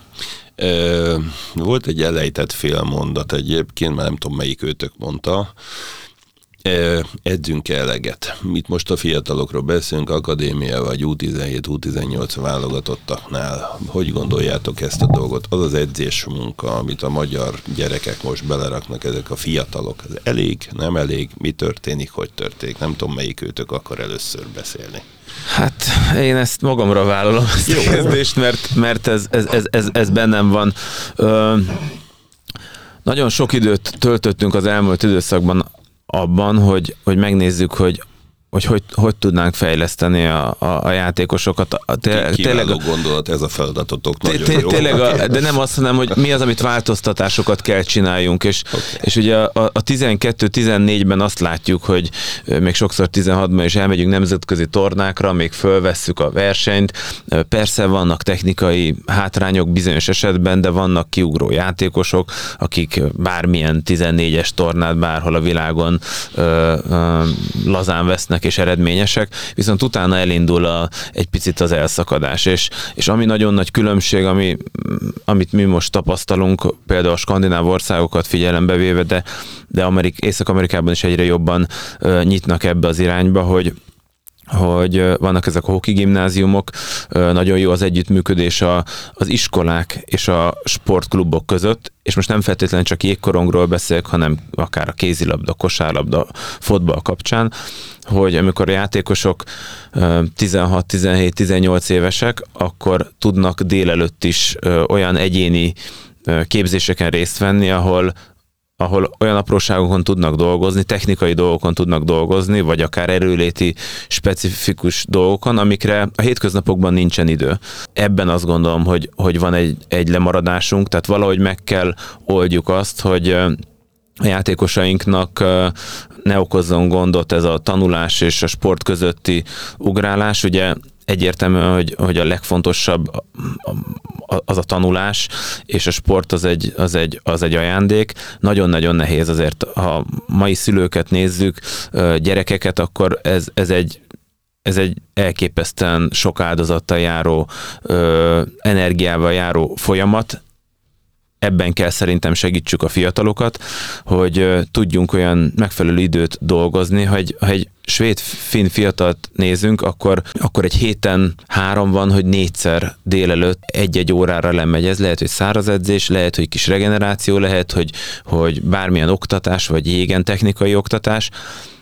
Volt egy elejtett félmondat egyébként, mert nem tudom melyik őtök mondta, edzünk eleget. Mit most a fiatalokról beszélünk, akadémia vagy U17, U18 válogatottaknál. Hogy gondoljátok ezt a dolgot? Az az edzés munka, amit a magyar gyerekek most beleraknak, ezek a fiatalok, ez elég, nem elég, mi történik, hogy történik? Nem tudom, melyik őtök akar először beszélni. Hát én ezt magamra vállalom, ezt Jó. a kérdést, mert, mert ez, ez, ez, ez, ez bennem van. Ö, nagyon sok időt töltöttünk az elmúlt időszakban abban, hogy, hogy megnézzük, hogy hogy hogy, hogy tudnánk fejleszteni a, a, a játékosokat. Té, tényleg a gondolat, ez a feladatotok nagyon té, jó. Tényleg, a, de nem [laughs] azt, hanem, hogy mi az, amit változtatásokat kell csináljunk, és, okay. és ugye a, a 12-14-ben azt látjuk, hogy még sokszor 16-ban is elmegyünk nemzetközi tornákra, még fölvesszük a versenyt. Persze vannak technikai hátrányok bizonyos esetben, de vannak kiugró játékosok, akik bármilyen 14-es tornát bárhol a világon ö, ö, lazán vesznek és eredményesek, viszont utána elindul a, egy picit az elszakadás, és, és ami nagyon nagy különbség, ami, amit mi most tapasztalunk, például a skandináv országokat figyelembe véve, de, de Amerik, Észak-Amerikában is egyre jobban uh, nyitnak ebbe az irányba, hogy hogy vannak ezek a hoki gimnáziumok, nagyon jó az együttműködés a, az iskolák és a sportklubok között, és most nem feltétlenül csak jégkorongról beszélek, hanem akár a kézilabda, kosárlabda, fotball kapcsán, hogy amikor a játékosok 16, 17, 18 évesek, akkor tudnak délelőtt is olyan egyéni képzéseken részt venni, ahol ahol olyan apróságokon tudnak dolgozni, technikai dolgokon tudnak dolgozni, vagy akár erőléti specifikus dolgokon, amikre a hétköznapokban nincsen idő. Ebben azt gondolom, hogy, hogy van egy, egy lemaradásunk, tehát valahogy meg kell oldjuk azt, hogy a játékosainknak ne okozzon gondot ez a tanulás és a sport közötti ugrálás. Ugye egyértelmű, hogy, hogy a legfontosabb az a tanulás, és a sport az egy, az egy, az egy ajándék. Nagyon-nagyon nehéz azért, ha mai szülőket nézzük, gyerekeket, akkor ez, ez egy ez egy elképesztően sok áldozattal járó, ö, energiával járó folyamat, ebben kell szerintem segítsük a fiatalokat, hogy tudjunk olyan megfelelő időt dolgozni, hogy ha egy svéd-finn fiatalt nézünk, akkor, akkor egy héten három van, hogy négyszer délelőtt egy-egy órára lemegy. Ez lehet, hogy száraz edzés, lehet, hogy kis regeneráció, lehet, hogy, hogy bármilyen oktatás, vagy jégen technikai oktatás.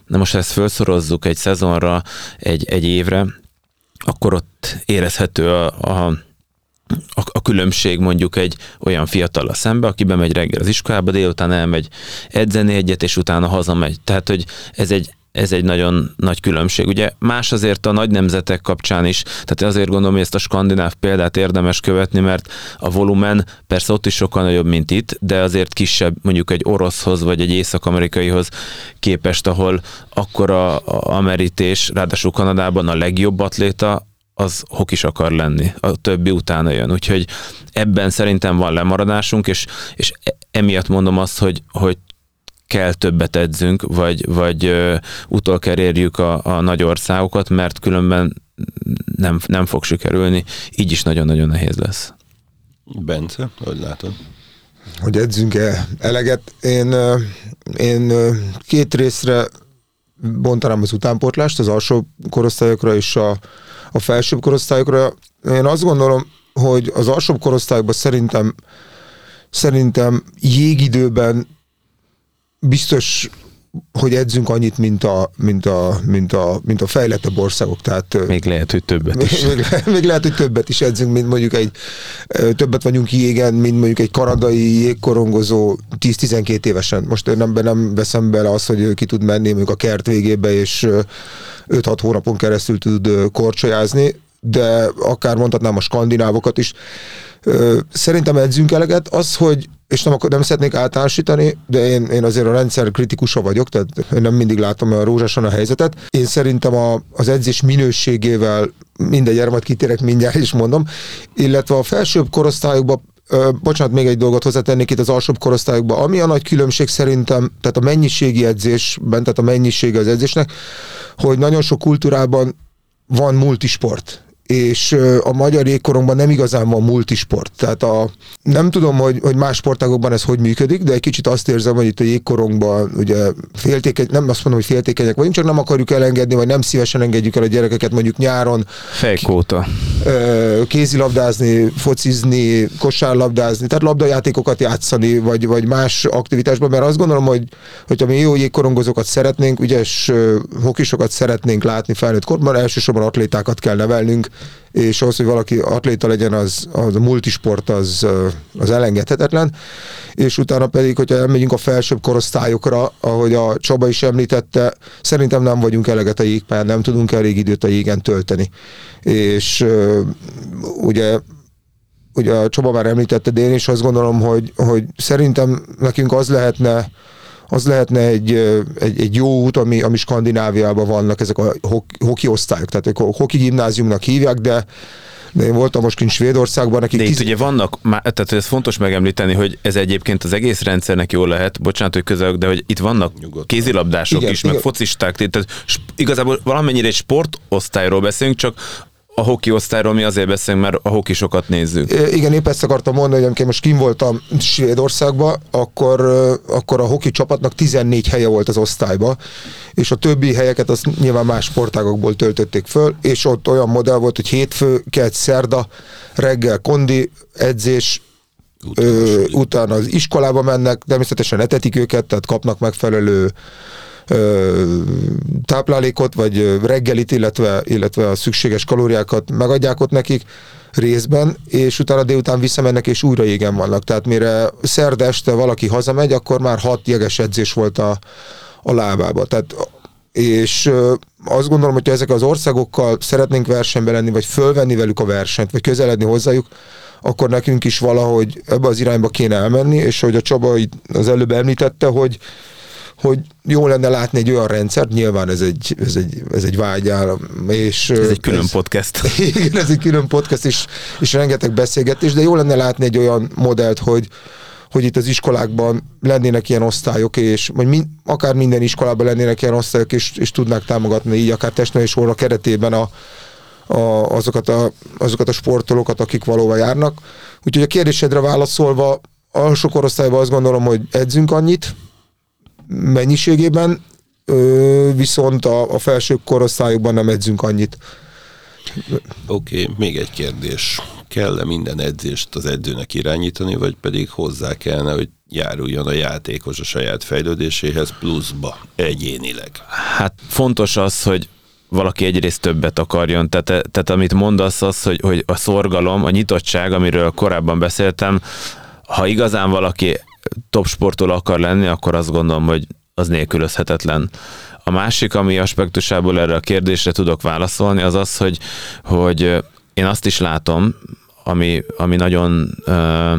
Na most ha ezt felszorozzuk egy szezonra, egy, egy évre, akkor ott érezhető a, a a, a különbség mondjuk egy olyan fiatal a szembe, aki bemegy reggel az iskolába, délután elmegy edzeni egyet, és utána hazamegy. Tehát, hogy ez egy, ez egy nagyon nagy különbség. Ugye más azért a nagy nemzetek kapcsán is, tehát azért gondolom, hogy ezt a skandináv példát érdemes követni, mert a volumen persze ott is sokkal nagyobb, mint itt, de azért kisebb mondjuk egy oroszhoz vagy egy észak-amerikaihoz képest, ahol akkor a, a amerités, ráadásul Kanadában a legjobb atléta, az hokis akar lenni, a többi utána jön. Úgyhogy ebben szerintem van lemaradásunk, és, és e, emiatt mondom azt, hogy, hogy kell többet edzünk, vagy, vagy utol kerérjük a, a nagy országokat, mert különben nem, nem fog sikerülni, így is nagyon-nagyon nehéz lesz. Bence, hogy látod? Hogy edzünk-e eleget? Én, én két részre bontanám az utánpótlást, az alsó korosztályokra és a, a felsőbb korosztályokra. Én azt gondolom, hogy az alsóbb korosztályokban szerintem szerintem jégidőben biztos hogy edzünk annyit, mint a, mint a, mint a, mint a fejlettebb országok. Tehát, még lehet, hogy többet is. Még, [laughs] még, lehet, hogy többet is edzünk, mint mondjuk egy, többet vagyunk jégen, mint mondjuk egy kanadai jégkorongozó 10-12 évesen. Most nem, nem veszem bele azt, hogy ki tud menni mondjuk a kert végébe, és 5-6 hónapon keresztül tud korcsolyázni, de akár mondhatnám a skandinávokat is. Szerintem edzünk eleget. Az, hogy és nem, nem szeretnék általánosítani, de én, én azért a rendszer kritikusa vagyok, tehát én nem mindig látom a rózsásan a helyzetet. Én szerintem a, az edzés minőségével mindegy, erre majd kitérek mindjárt is mondom, illetve a felsőbb korosztályokban bocsánat, még egy dolgot hozzátennék itt az alsóbb korosztályokban. Ami a nagy különbség szerintem, tehát a mennyiségi edzésben, tehát a mennyisége az edzésnek, hogy nagyon sok kultúrában van multisport és a magyar jégkorongban nem igazán van multisport. Tehát a, nem tudom, hogy, hogy más sportágokban ez hogy működik, de egy kicsit azt érzem, hogy itt a jégkorongban ugye féltékeny, nem azt mondom, hogy féltékenyek vagyunk, csak nem akarjuk elengedni, vagy nem szívesen engedjük el a gyerekeket mondjuk nyáron. Fejkóta. Kézilabdázni, focizni, kosárlabdázni, tehát labdajátékokat játszani, vagy, vagy más aktivitásban, mert azt gondolom, hogy hogyha mi jó jégkorongozókat szeretnénk, ügyes hokisokat szeretnénk látni felnőtt korban, elsősorban atlétákat kell nevelnünk, és ahhoz, hogy valaki atléta legyen, az, az a multisport az, az elengedhetetlen, és utána pedig, hogyha elmegyünk a felsőbb korosztályokra, ahogy a Csaba is említette, szerintem nem vagyunk eleget a jégpályán, nem tudunk elég időt a jégen tölteni. És ugye ugye a Csaba már említette, de én is azt gondolom, hogy, hogy szerintem nekünk az lehetne az lehetne egy, egy, egy jó út, ami, ami Skandináviában vannak ezek a hoki osztályok, tehát a hoki gimnáziumnak hívják, de de én voltam most kint Svédországban, nekik... De itt tiz... ugye vannak, tehát ez fontos megemlíteni, hogy ez egyébként az egész rendszernek jól lehet, bocsánat, hogy közelök, de hogy itt vannak Nyugodtan. kézilabdások igen, is, igen. meg focisták, tehát igazából valamennyire egy sportosztályról beszélünk, csak a hoki osztályról mi azért beszélünk, mert a hokisokat nézzük. Igen, épp ezt akartam mondani, hogy amikor most kim voltam Svédországban, akkor, akkor a hoki csapatnak 14 helye volt az osztályba, és a többi helyeket azt nyilván más sportágokból töltötték föl, és ott olyan modell volt, hogy hétfő, kett, szerda, reggel kondi, edzés, utána, ö, utána az iskolába mennek, természetesen etetik őket, tehát kapnak megfelelő táplálékot, vagy reggelit, illetve, illetve a szükséges kalóriákat megadják ott nekik részben, és utána délután visszamennek, és újra jégen vannak. Tehát mire szerda este valaki hazamegy, akkor már hat jeges edzés volt a, a lábába. Tehát és azt gondolom, hogy ezek az országokkal szeretnénk versenyben lenni, vagy fölvenni velük a versenyt, vagy közeledni hozzájuk, akkor nekünk is valahogy ebbe az irányba kéne elmenni, és hogy a Csaba az előbb említette, hogy hogy jó lenne látni egy olyan rendszert, nyilván ez egy, ez egy, ez egy vágyál, és... Ez egy külön ez, podcast. [laughs] Igen, ez egy külön podcast, és, és rengeteg beszélgetés, de jó lenne látni egy olyan modellt, hogy, hogy itt az iskolákban lennének ilyen osztályok, és vagy min, akár minden iskolában lennének ilyen osztályok, és, és tudnák támogatni így akár testnevelés óra keretében a, a, azokat, a, azokat a sportolókat, akik valóban járnak. Úgyhogy a kérdésedre válaszolva, alsó korosztályban azt gondolom, hogy edzünk annyit, mennyiségében, viszont a, a felső korosztályokban nem edzünk annyit. Oké, okay, még egy kérdés. Kell-e minden edzést az edzőnek irányítani, vagy pedig hozzá kellene, hogy járuljon a játékos a saját fejlődéséhez pluszba, egyénileg? Hát fontos az, hogy valaki egyrészt többet akarjon. Tehát, tehát amit mondasz az, hogy, hogy a szorgalom, a nyitottság, amiről korábban beszéltem, ha igazán valaki top sportoló akar lenni, akkor azt gondolom, hogy az nélkülözhetetlen. A másik, ami aspektusából erre a kérdésre tudok válaszolni, az az, hogy, hogy én azt is látom, ami, ami nagyon uh,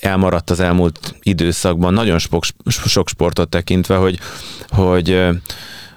elmaradt az elmúlt időszakban, nagyon sok, sok sportot tekintve, hogy, hogy uh,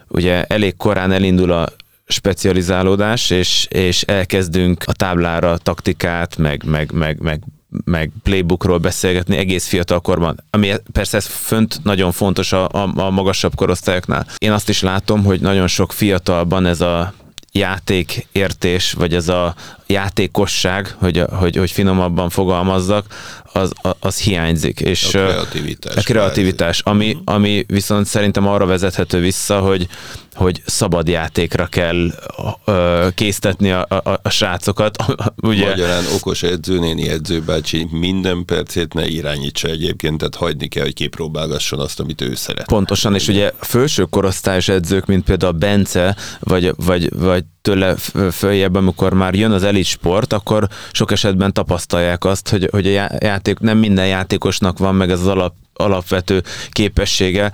ugye elég korán elindul a specializálódás, és, és elkezdünk a táblára taktikát, meg, meg, meg, meg meg playbookról beszélgetni egész fiatal korban, ami persze ez fönt nagyon fontos a, a, a magasabb korosztályoknál. Én azt is látom, hogy nagyon sok fiatalban ez a játékértés, vagy ez a játékosság, hogy, hogy, hogy finomabban fogalmazzak, az, az hiányzik. És a kreativitás. A kreativitás, ami, ami viszont szerintem arra vezethető vissza, hogy, hogy szabad játékra kell ö, késztetni a, a, a srácokat. [laughs] Ugye? Magyarán okos edzőnéni edzőbácsi minden percét ne irányítsa egyébként, tehát hagyni kell, hogy kipróbálgasson azt, amit ő szeret. Pontosan, és ugye felső korosztályos edzők, mint például Bence, vagy, vagy, vagy tőle följebb, amikor már jön az elit sport, akkor sok esetben tapasztalják azt, hogy, hogy a játék, nem minden játékosnak van meg ez az alap alapvető képessége.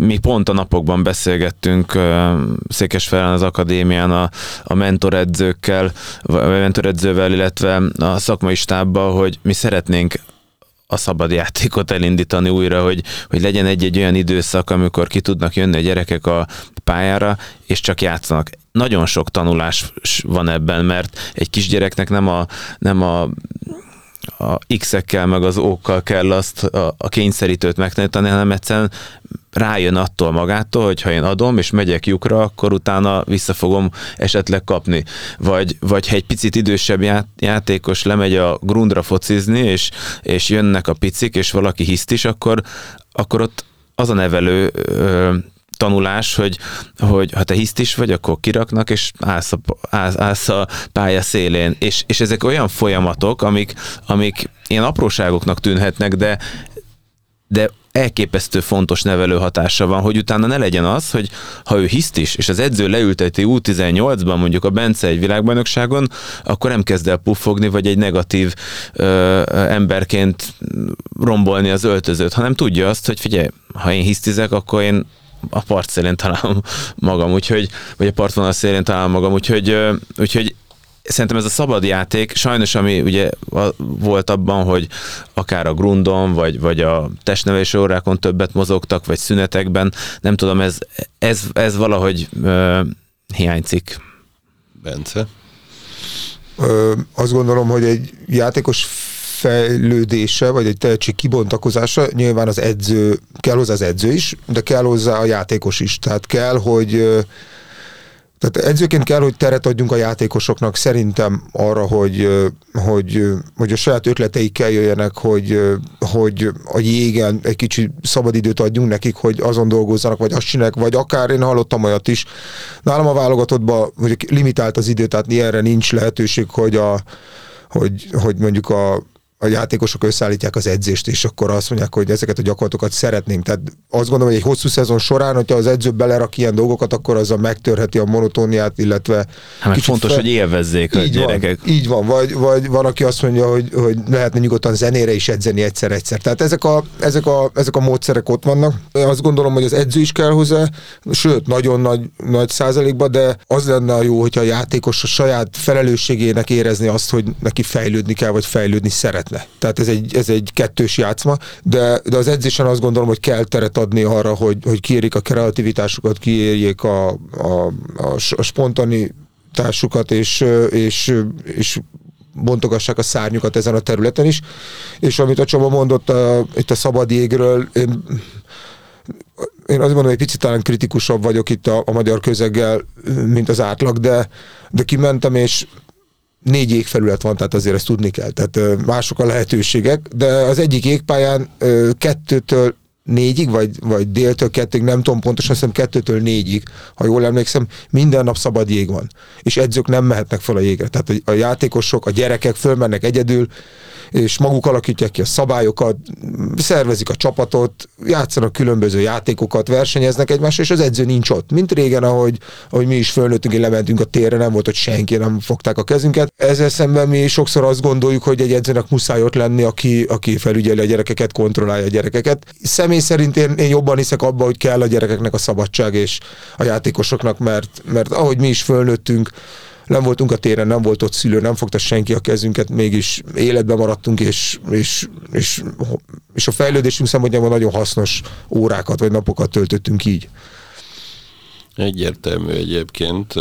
Mi pont a napokban beszélgettünk Székesfelen az akadémián a, a mentoredzőkkel, a mentoredzővel, illetve a szakmai stábbal, hogy mi szeretnénk a szabad játékot elindítani újra, hogy, hogy legyen egy-egy olyan időszak, amikor ki tudnak jönni a gyerekek a pályára, és csak játszanak. Nagyon sok tanulás van ebben, mert egy kisgyereknek nem a, nem a a X-ekkel, meg az ókkal kell azt a, a kényszerítőt megtanítani, hanem egyszerűen rájön attól magától, hogy ha én adom és megyek lyukra, akkor utána vissza fogom esetleg kapni. Vagy, vagy ha egy picit idősebb játékos lemegy a grundra focizni, és, és jönnek a picik, és valaki hiszt is, akkor, akkor ott az a nevelő ö, tanulás, hogy, hogy ha te hiszt is vagy, akkor kiraknak, és állsz a, állsz, állsz a pálya szélén. És, és ezek olyan folyamatok, amik, amik ilyen apróságoknak tűnhetnek, de de elképesztő fontos nevelő hatása van, hogy utána ne legyen az, hogy ha ő hiszt is, és az edző leülteti U18-ban mondjuk a Bence egy világbajnokságon, akkor nem kezd el puffogni, vagy egy negatív ö, emberként rombolni az öltözőt, hanem tudja azt, hogy figyelj, ha én hisztizek, akkor én a part szélén találom magam, úgyhogy, vagy a partvonal szélén találom magam, úgyhogy, úgyhogy szerintem ez a szabad játék, sajnos ami ugye volt abban, hogy akár a grundon, vagy, vagy a testnevelési órákon többet mozogtak, vagy szünetekben, nem tudom, ez, ez, ez valahogy ö, hiányzik. Bence? Ö, azt gondolom, hogy egy játékos fejlődése, vagy egy tehetség kibontakozása, nyilván az edző, kell hozzá az edző is, de kell hozzá a játékos is. Tehát kell, hogy tehát edzőként kell, hogy teret adjunk a játékosoknak szerintem arra, hogy, hogy, hogy a saját ötleteikkel jöjjenek, hogy, hogy a jégen egy kicsi szabadidőt adjunk nekik, hogy azon dolgozzanak, vagy azt csinálják, vagy akár én hallottam olyat is. Nálam a válogatottban hogy limitált az idő, tehát ilyenre nincs lehetőség, hogy, a, hogy, hogy mondjuk a a játékosok összeállítják az edzést, és akkor azt mondják, hogy ezeket a gyakorlatokat szeretném. Tehát azt gondolom, hogy egy hosszú szezon során, hogyha az edző belerak ilyen dolgokat, akkor azzal megtörheti a monotóniát, illetve... Hát fontos, fel... hogy élvezzék így a gyerekek. Van, így van, vagy, vagy van, aki azt mondja, hogy, hogy lehetne nyugodtan zenére is edzeni egyszer-egyszer. Tehát ezek a, ezek, a, ezek a módszerek ott vannak. Azt gondolom, hogy az edző is kell hozzá, sőt, nagyon nagy, nagy százalékban, de az lenne a jó, hogyha a játékos a saját felelősségének érezni azt, hogy neki fejlődni kell, vagy fejlődni szeretne lehetne. Tehát ez egy, ez egy kettős játszma, de, de az edzésen azt gondolom, hogy kell teret adni arra, hogy, hogy kiérjék a kreativitásukat, kiérjék a, a, a, a spontanitásukat, és, és, és bontogassák a szárnyukat ezen a területen is. És amit a Csaba mondott a, itt a szabad jégről, én, én azt mondom, hogy egy picit talán kritikusabb vagyok itt a, a magyar közeggel, mint az átlag, de, de kimentem, és négy égfelület van, tehát azért ezt tudni kell. Tehát mások a lehetőségek, de az egyik égpályán kettőtől négyig, vagy, vagy déltől kettig, nem tudom pontosan, azt hiszem kettőtől négyig, ha jól emlékszem, minden nap szabad jég van. És edzők nem mehetnek fel a jégre. Tehát a játékosok, a gyerekek fölmennek egyedül, és maguk alakítják ki a szabályokat, szervezik a csapatot, játszanak különböző játékokat, versenyeznek egymással, és az edző nincs ott. Mint régen, ahogy, ahogy mi is fölnőttünk, lementünk a térre, nem volt ott senki, nem fogták a kezünket. Ezzel szemben mi sokszor azt gondoljuk, hogy egy edzőnek muszáj ott lenni, aki, aki felügyeli a gyerekeket, kontrollálja a gyerekeket. Személy szerint én, én jobban hiszek abba, hogy kell a gyerekeknek a szabadság és a játékosoknak, mert, mert ahogy mi is fölnőttünk, nem voltunk a téren, nem volt ott szülő, nem fogta senki a kezünket, mégis életben maradtunk, és, és, és, és a fejlődésünk szempontjából nagyon hasznos órákat vagy napokat töltöttünk így. Egyértelmű egyébként,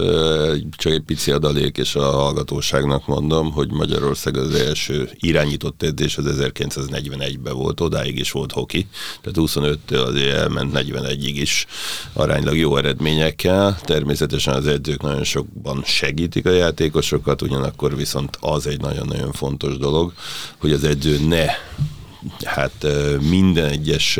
csak egy pici adalék, és a hallgatóságnak mondom, hogy Magyarország az első irányított edzés az 1941-ben volt, odáig is volt hoki, tehát 25-től azért elment 41-ig is aránylag jó eredményekkel. Természetesen az edzők nagyon sokban segítik a játékosokat, ugyanakkor viszont az egy nagyon-nagyon fontos dolog, hogy az edző ne hát minden egyes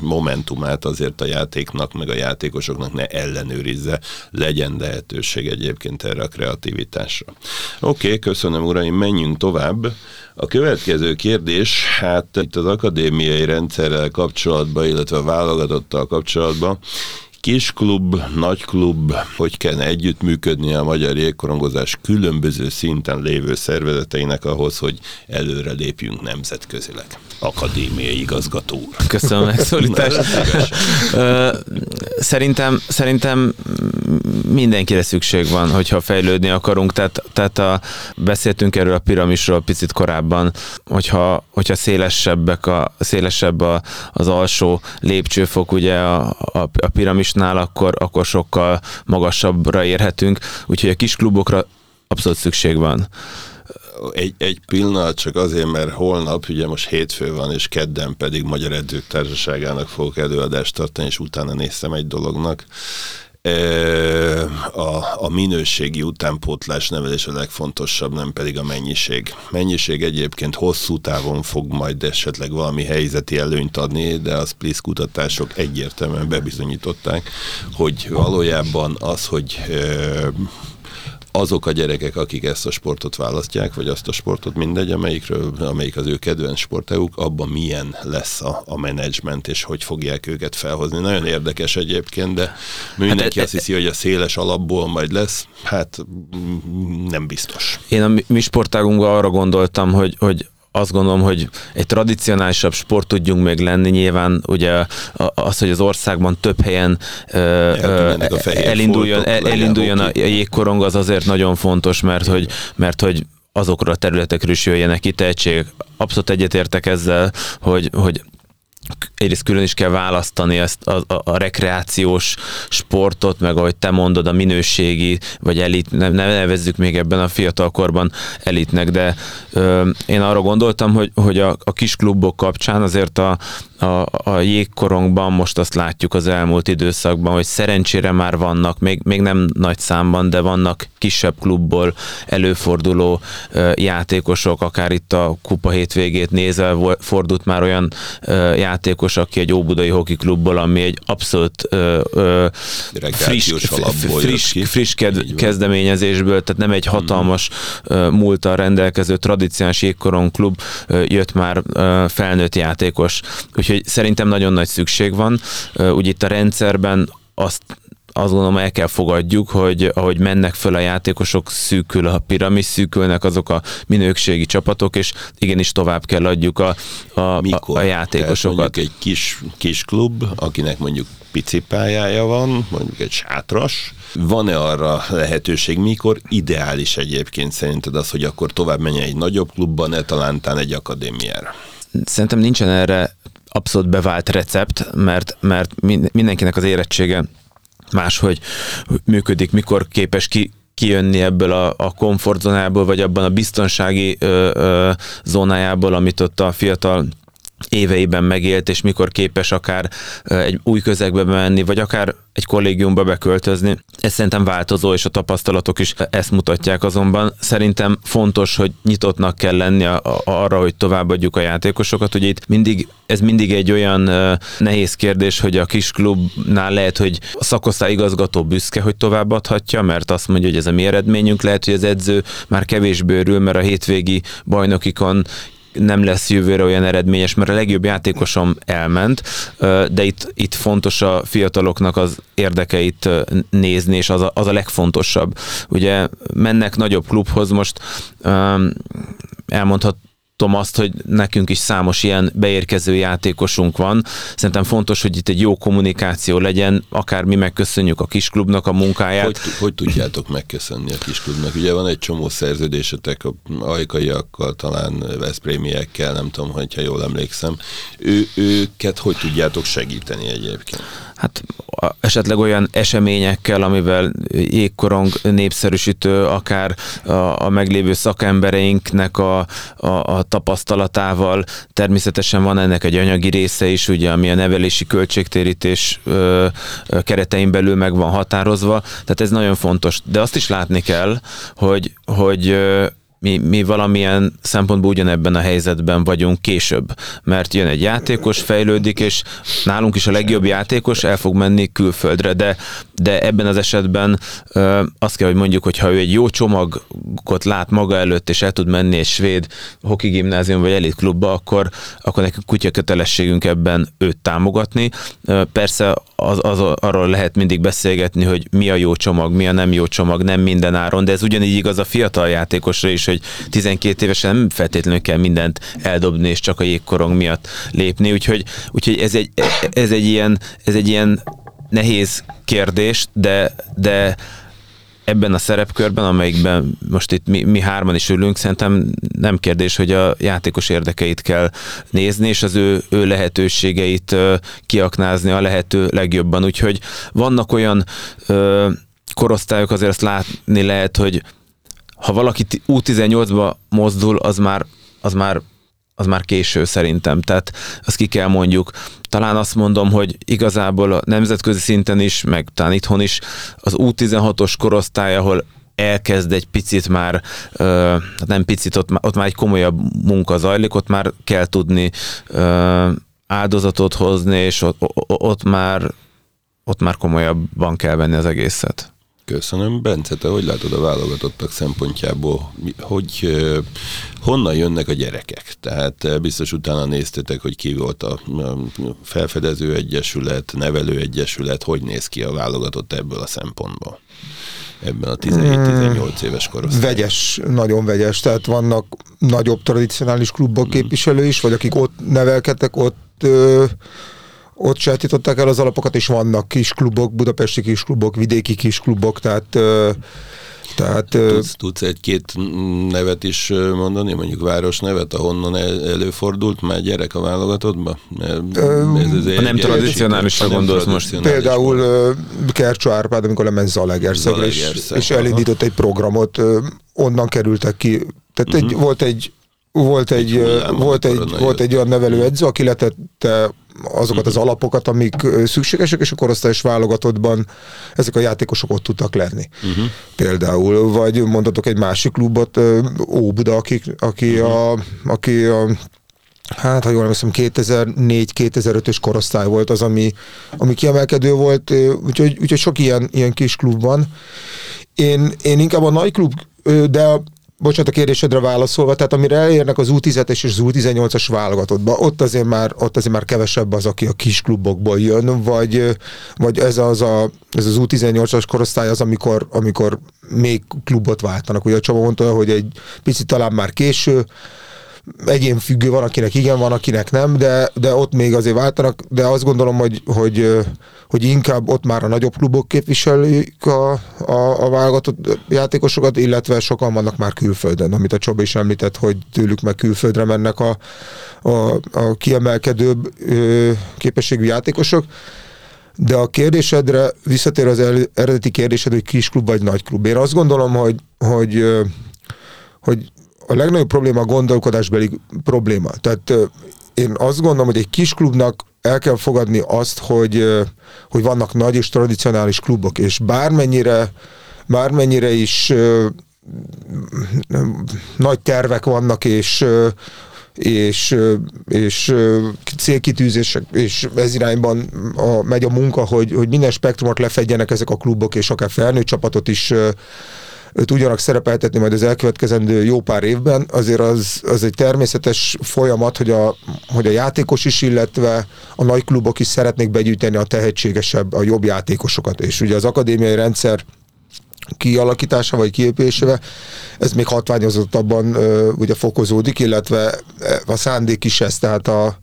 momentumát azért a játéknak, meg a játékosoknak ne ellenőrizze, legyen lehetőség egyébként erre a kreativitásra. Oké, okay, köszönöm uraim, menjünk tovább. A következő kérdés, hát itt az akadémiai rendszerrel kapcsolatban, illetve a válogatottal kapcsolatban kis klub, nagy klub, hogy kell együttműködni a magyar jégkorongozás különböző szinten lévő szervezeteinek ahhoz, hogy előre lépjünk nemzetközileg. Akadémiai igazgató úr. Köszönöm a [laughs] megszólítást. szerintem, szerintem mindenkire szükség van, hogyha fejlődni akarunk. Tehát, tehát a, beszéltünk erről a piramisról picit korábban, hogyha, hogyha szélesebbek a, szélesebb a, az alsó lépcsőfok ugye a, a, a piramis Budapestnál, akkor, akkor sokkal magasabbra érhetünk, úgyhogy a kis klubokra abszolút szükség van. Egy, egy pillanat csak azért, mert holnap, ugye most hétfő van, és kedden pedig Magyar Edzők Társaságának fogok előadást tartani, és utána néztem egy dolognak a, a minőségi utánpótlás nevelés a legfontosabb, nem pedig a mennyiség. Mennyiség egyébként hosszú távon fog majd esetleg valami helyzeti előnyt adni, de a SPLIS kutatások egyértelműen bebizonyították, hogy valójában az, hogy azok a gyerekek, akik ezt a sportot választják, vagy azt a sportot, mindegy, amelyikről, amelyik az ő kedvenc sportájuk, abban milyen lesz a, a menedzsment, és hogy fogják őket felhozni. Nagyon érdekes egyébként, de mindenki hát, azt hiszi, hogy a széles alapból majd lesz, hát nem biztos. Én a mi sportágunkban arra gondoltam, hogy, hogy azt gondolom, hogy egy tradicionálisabb sport tudjunk még lenni, nyilván ugye az, hogy az országban több helyen elinduljon, el, elinduljon a jégkorong, az azért nagyon fontos, mert hogy, mert hogy azokra a területekről is jöjjenek ki tehetségek. Abszolút egyetértek ezzel, hogy, hogy egyrészt külön is kell választani ezt a, a, a rekreációs sportot, meg ahogy te mondod, a minőségi, vagy elit, ne, ne nevezzük még ebben a fiatalkorban elitnek, de ö, én arra gondoltam, hogy, hogy a, a kis klubok kapcsán azért a, a, a jégkorongban most azt látjuk az elmúlt időszakban, hogy szerencsére már vannak, még, még nem nagy számban, de vannak kisebb klubból előforduló ö, játékosok, akár itt a kupa hétvégét nézve fordult már olyan ö, játékos, aki egy Óbudai Hoki Klubból, ami egy abszolút ö, ö, friss, friss, friss ked, kezdeményezésből, tehát nem egy hmm. hatalmas hmm. múltal rendelkező tradicionális jégkorong klub jött már felnőtt játékos. Úgyhogy Úgyhogy szerintem nagyon nagy szükség van. Úgy itt a rendszerben azt azt gondolom el kell fogadjuk, hogy ahogy mennek föl a játékosok, szűkül a piramis, szűkülnek azok a minőségi csapatok, és igenis tovább kell adjuk a, a, Mikor? a játékosokat. egy kis, kis klub, akinek mondjuk pici pályája van, mondjuk egy sátras, van-e arra lehetőség, mikor ideális egyébként szerinted az, hogy akkor tovább menjen egy nagyobb klubban, ne talántán egy akadémiára? Szerintem nincsen erre abszolút bevált recept, mert, mert mindenkinek az érettsége máshogy működik, mikor képes ki, kijönni ebből a, a komfortzónából, vagy abban a biztonsági ö, ö, zónájából, amit ott a fiatal éveiben megélt, és mikor képes akár egy új közegbe menni, vagy akár egy kollégiumba beköltözni. Ez szerintem változó, és a tapasztalatok is ezt mutatják azonban. Szerintem fontos, hogy nyitottnak kell lenni a, arra, hogy továbbadjuk a játékosokat. Ugye itt mindig, ez mindig egy olyan nehéz kérdés, hogy a kis klubnál lehet, hogy a szakosztály igazgató büszke, hogy továbbadhatja, mert azt mondja, hogy ez a mi eredményünk. Lehet, hogy az edző már kevésbé örül, mert a hétvégi bajnokikon nem lesz jövőre olyan eredményes, mert a legjobb játékosom elment, de itt, itt fontos a fiataloknak az érdekeit nézni, és az a, az a legfontosabb. Ugye mennek nagyobb klubhoz, most elmondhat, tudom azt, hogy nekünk is számos ilyen beérkező játékosunk van. Szerintem fontos, hogy itt egy jó kommunikáció legyen, akár mi megköszönjük a kisklubnak a munkáját. Hogy, hogy tudjátok megköszönni a kisklubnak? Ugye van egy csomó szerződésetek a ajkaiakkal, talán Veszprémiekkel, nem tudom, hogyha jól emlékszem. Ő, őket hogy tudjátok segíteni egyébként? Hát esetleg olyan eseményekkel, amivel jégkorong népszerűsítő, akár a, a meglévő szakembereinknek a, a, a tapasztalatával. Természetesen van ennek egy anyagi része is, ugye, ami a nevelési költségtérítés ö, ö, keretein belül meg van határozva, tehát ez nagyon fontos. De azt is látni kell, hogy, hogy mi, mi valamilyen szempontból ugyanebben a helyzetben vagyunk később, mert jön egy játékos, fejlődik, és nálunk is a legjobb játékos el fog menni külföldre, de, de ebben az esetben ö, azt kell, hogy mondjuk, hogy ha ő egy jó csomagot lát maga előtt, és el tud menni egy svéd hoki gimnázium vagy elit klubba, akkor, akkor nekünk kutya kötelességünk ebben őt támogatni. Ö, persze az, az, arról lehet mindig beszélgetni, hogy mi a jó csomag, mi a nem jó csomag, nem minden áron, de ez ugyanígy igaz a fiatal játékosra is, hogy 12 évesen nem feltétlenül kell mindent eldobni és csak a jégkorong miatt lépni, úgyhogy, úgyhogy ez, egy, ez, egy ilyen, ez egy ilyen nehéz kérdés, de, de ebben a szerepkörben, amelyikben most itt mi, mi hárman is ülünk, szerintem nem kérdés, hogy a játékos érdekeit kell nézni, és az ő, ő lehetőségeit kiaknázni a lehető legjobban. Úgyhogy vannak olyan ö, korosztályok, azért azt látni lehet, hogy ha valaki U18-ba mozdul, az már, az már az már késő szerintem, tehát azt ki kell mondjuk. Talán azt mondom, hogy igazából a nemzetközi szinten is, meg talán itthon is az U16-os korosztály, ahol elkezd egy picit már, ö, nem picit, ott, ott már egy komolyabb munka zajlik, ott már kell tudni áldozatot hozni, és ott, ott már ott már komolyabban kell venni az egészet. Köszönöm. Bence, te hogy látod a válogatottak szempontjából, hogy honnan jönnek a gyerekek? Tehát biztos utána néztetek, hogy ki volt a felfedező egyesület, nevelő egyesület, hogy néz ki a válogatott ebből a szempontból? ebben a 17-18 éves korosztályban? Vegyes, nagyon vegyes, tehát vannak nagyobb tradicionális klubok hmm. képviselő is, vagy akik ott nevelkedtek, ott ö, ott sajátították el az alapokat, és vannak kis klubok, budapesti kis klubok, vidéki kis klubok, tehát tehát, tudsz, tudsz egy-két nevet is mondani, mondjuk város nevet, ahonnan előfordult már gyerek a válogatottba? Ez nem tradicionálisra gondolsz most. Például Kercsó Árpád, amikor lement Zalegerszegre, és, és elindított egy programot, onnan kerültek ki. Tehát uh-huh. egy, mhm. volt egy volt egy, volt, egy, volt egy olyan nevelőedző, aki letette azokat az alapokat, amik szükségesek, és a korosztályos válogatottban ezek a játékosok ott tudtak lenni. Uh-huh. Például, vagy mondhatok egy másik klubot, Óbuda, aki, aki, uh-huh. a, aki a hát ha jól emlékszem, 2004-2005-ös korosztály volt az, ami, ami kiemelkedő volt, úgyhogy, úgyhogy sok ilyen, ilyen kis klub van. Én, én inkább a nagy klub, de bocsánat a kérdésedre válaszolva, tehát amire elérnek az U17-es és az U18-as válogatottba, ott azért már, ott azért már kevesebb az, aki a kis klubokból jön, vagy, vagy ez az, a, ez az U18-as korosztály az, amikor, amikor még klubot váltanak. Ugye a Csaba mondta, hogy egy picit talán már késő, egyén függő, van akinek igen, van akinek nem, de, de ott még azért váltanak, de azt gondolom, hogy, hogy, hogy inkább ott már a nagyobb klubok képviselik a, a, a válogatott játékosokat, illetve sokan vannak már külföldön, amit a Csoba is említett, hogy tőlük meg külföldre mennek a, a, a kiemelkedőbb képességű játékosok. De a kérdésedre, visszatér az eredeti kérdésed, hogy kis klub vagy nagy klub. Én azt gondolom, hogy, hogy, hogy a legnagyobb probléma a gondolkodásbeli probléma. Tehát én azt gondolom, hogy egy kis klubnak el kell fogadni azt, hogy, hogy vannak nagy és tradicionális klubok, és bármennyire, bármennyire is nagy tervek vannak, és és, és célkitűzések, és ez irányban a, megy a munka, hogy, hogy minden spektrumot lefedjenek ezek a klubok, és akár felnőtt csapatot is tudjanak szerepeltetni majd az elkövetkezendő jó pár évben, azért az, az egy természetes folyamat, hogy a, hogy a játékos is, illetve a nagy klubok is szeretnék begyűjteni a tehetségesebb, a jobb játékosokat. És ugye az akadémiai rendszer kialakítása vagy kiépülésével, ez még hatványozottabban uh, ugye fokozódik, illetve a szándék is ez, tehát a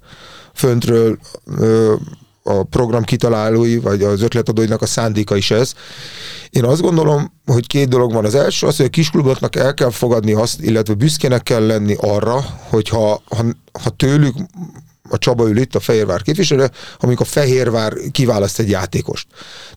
föntről uh, a program kitalálói, vagy az ötletadóinak a szándéka is ez. Én azt gondolom, hogy két dolog van. Az első az, hogy a kiskluboknak el kell fogadni azt, illetve büszkének kell lenni arra, hogyha ha, ha tőlük a Csaba ül itt, a Fehérvár képviselő, amikor a Fehérvár kiválaszt egy játékost.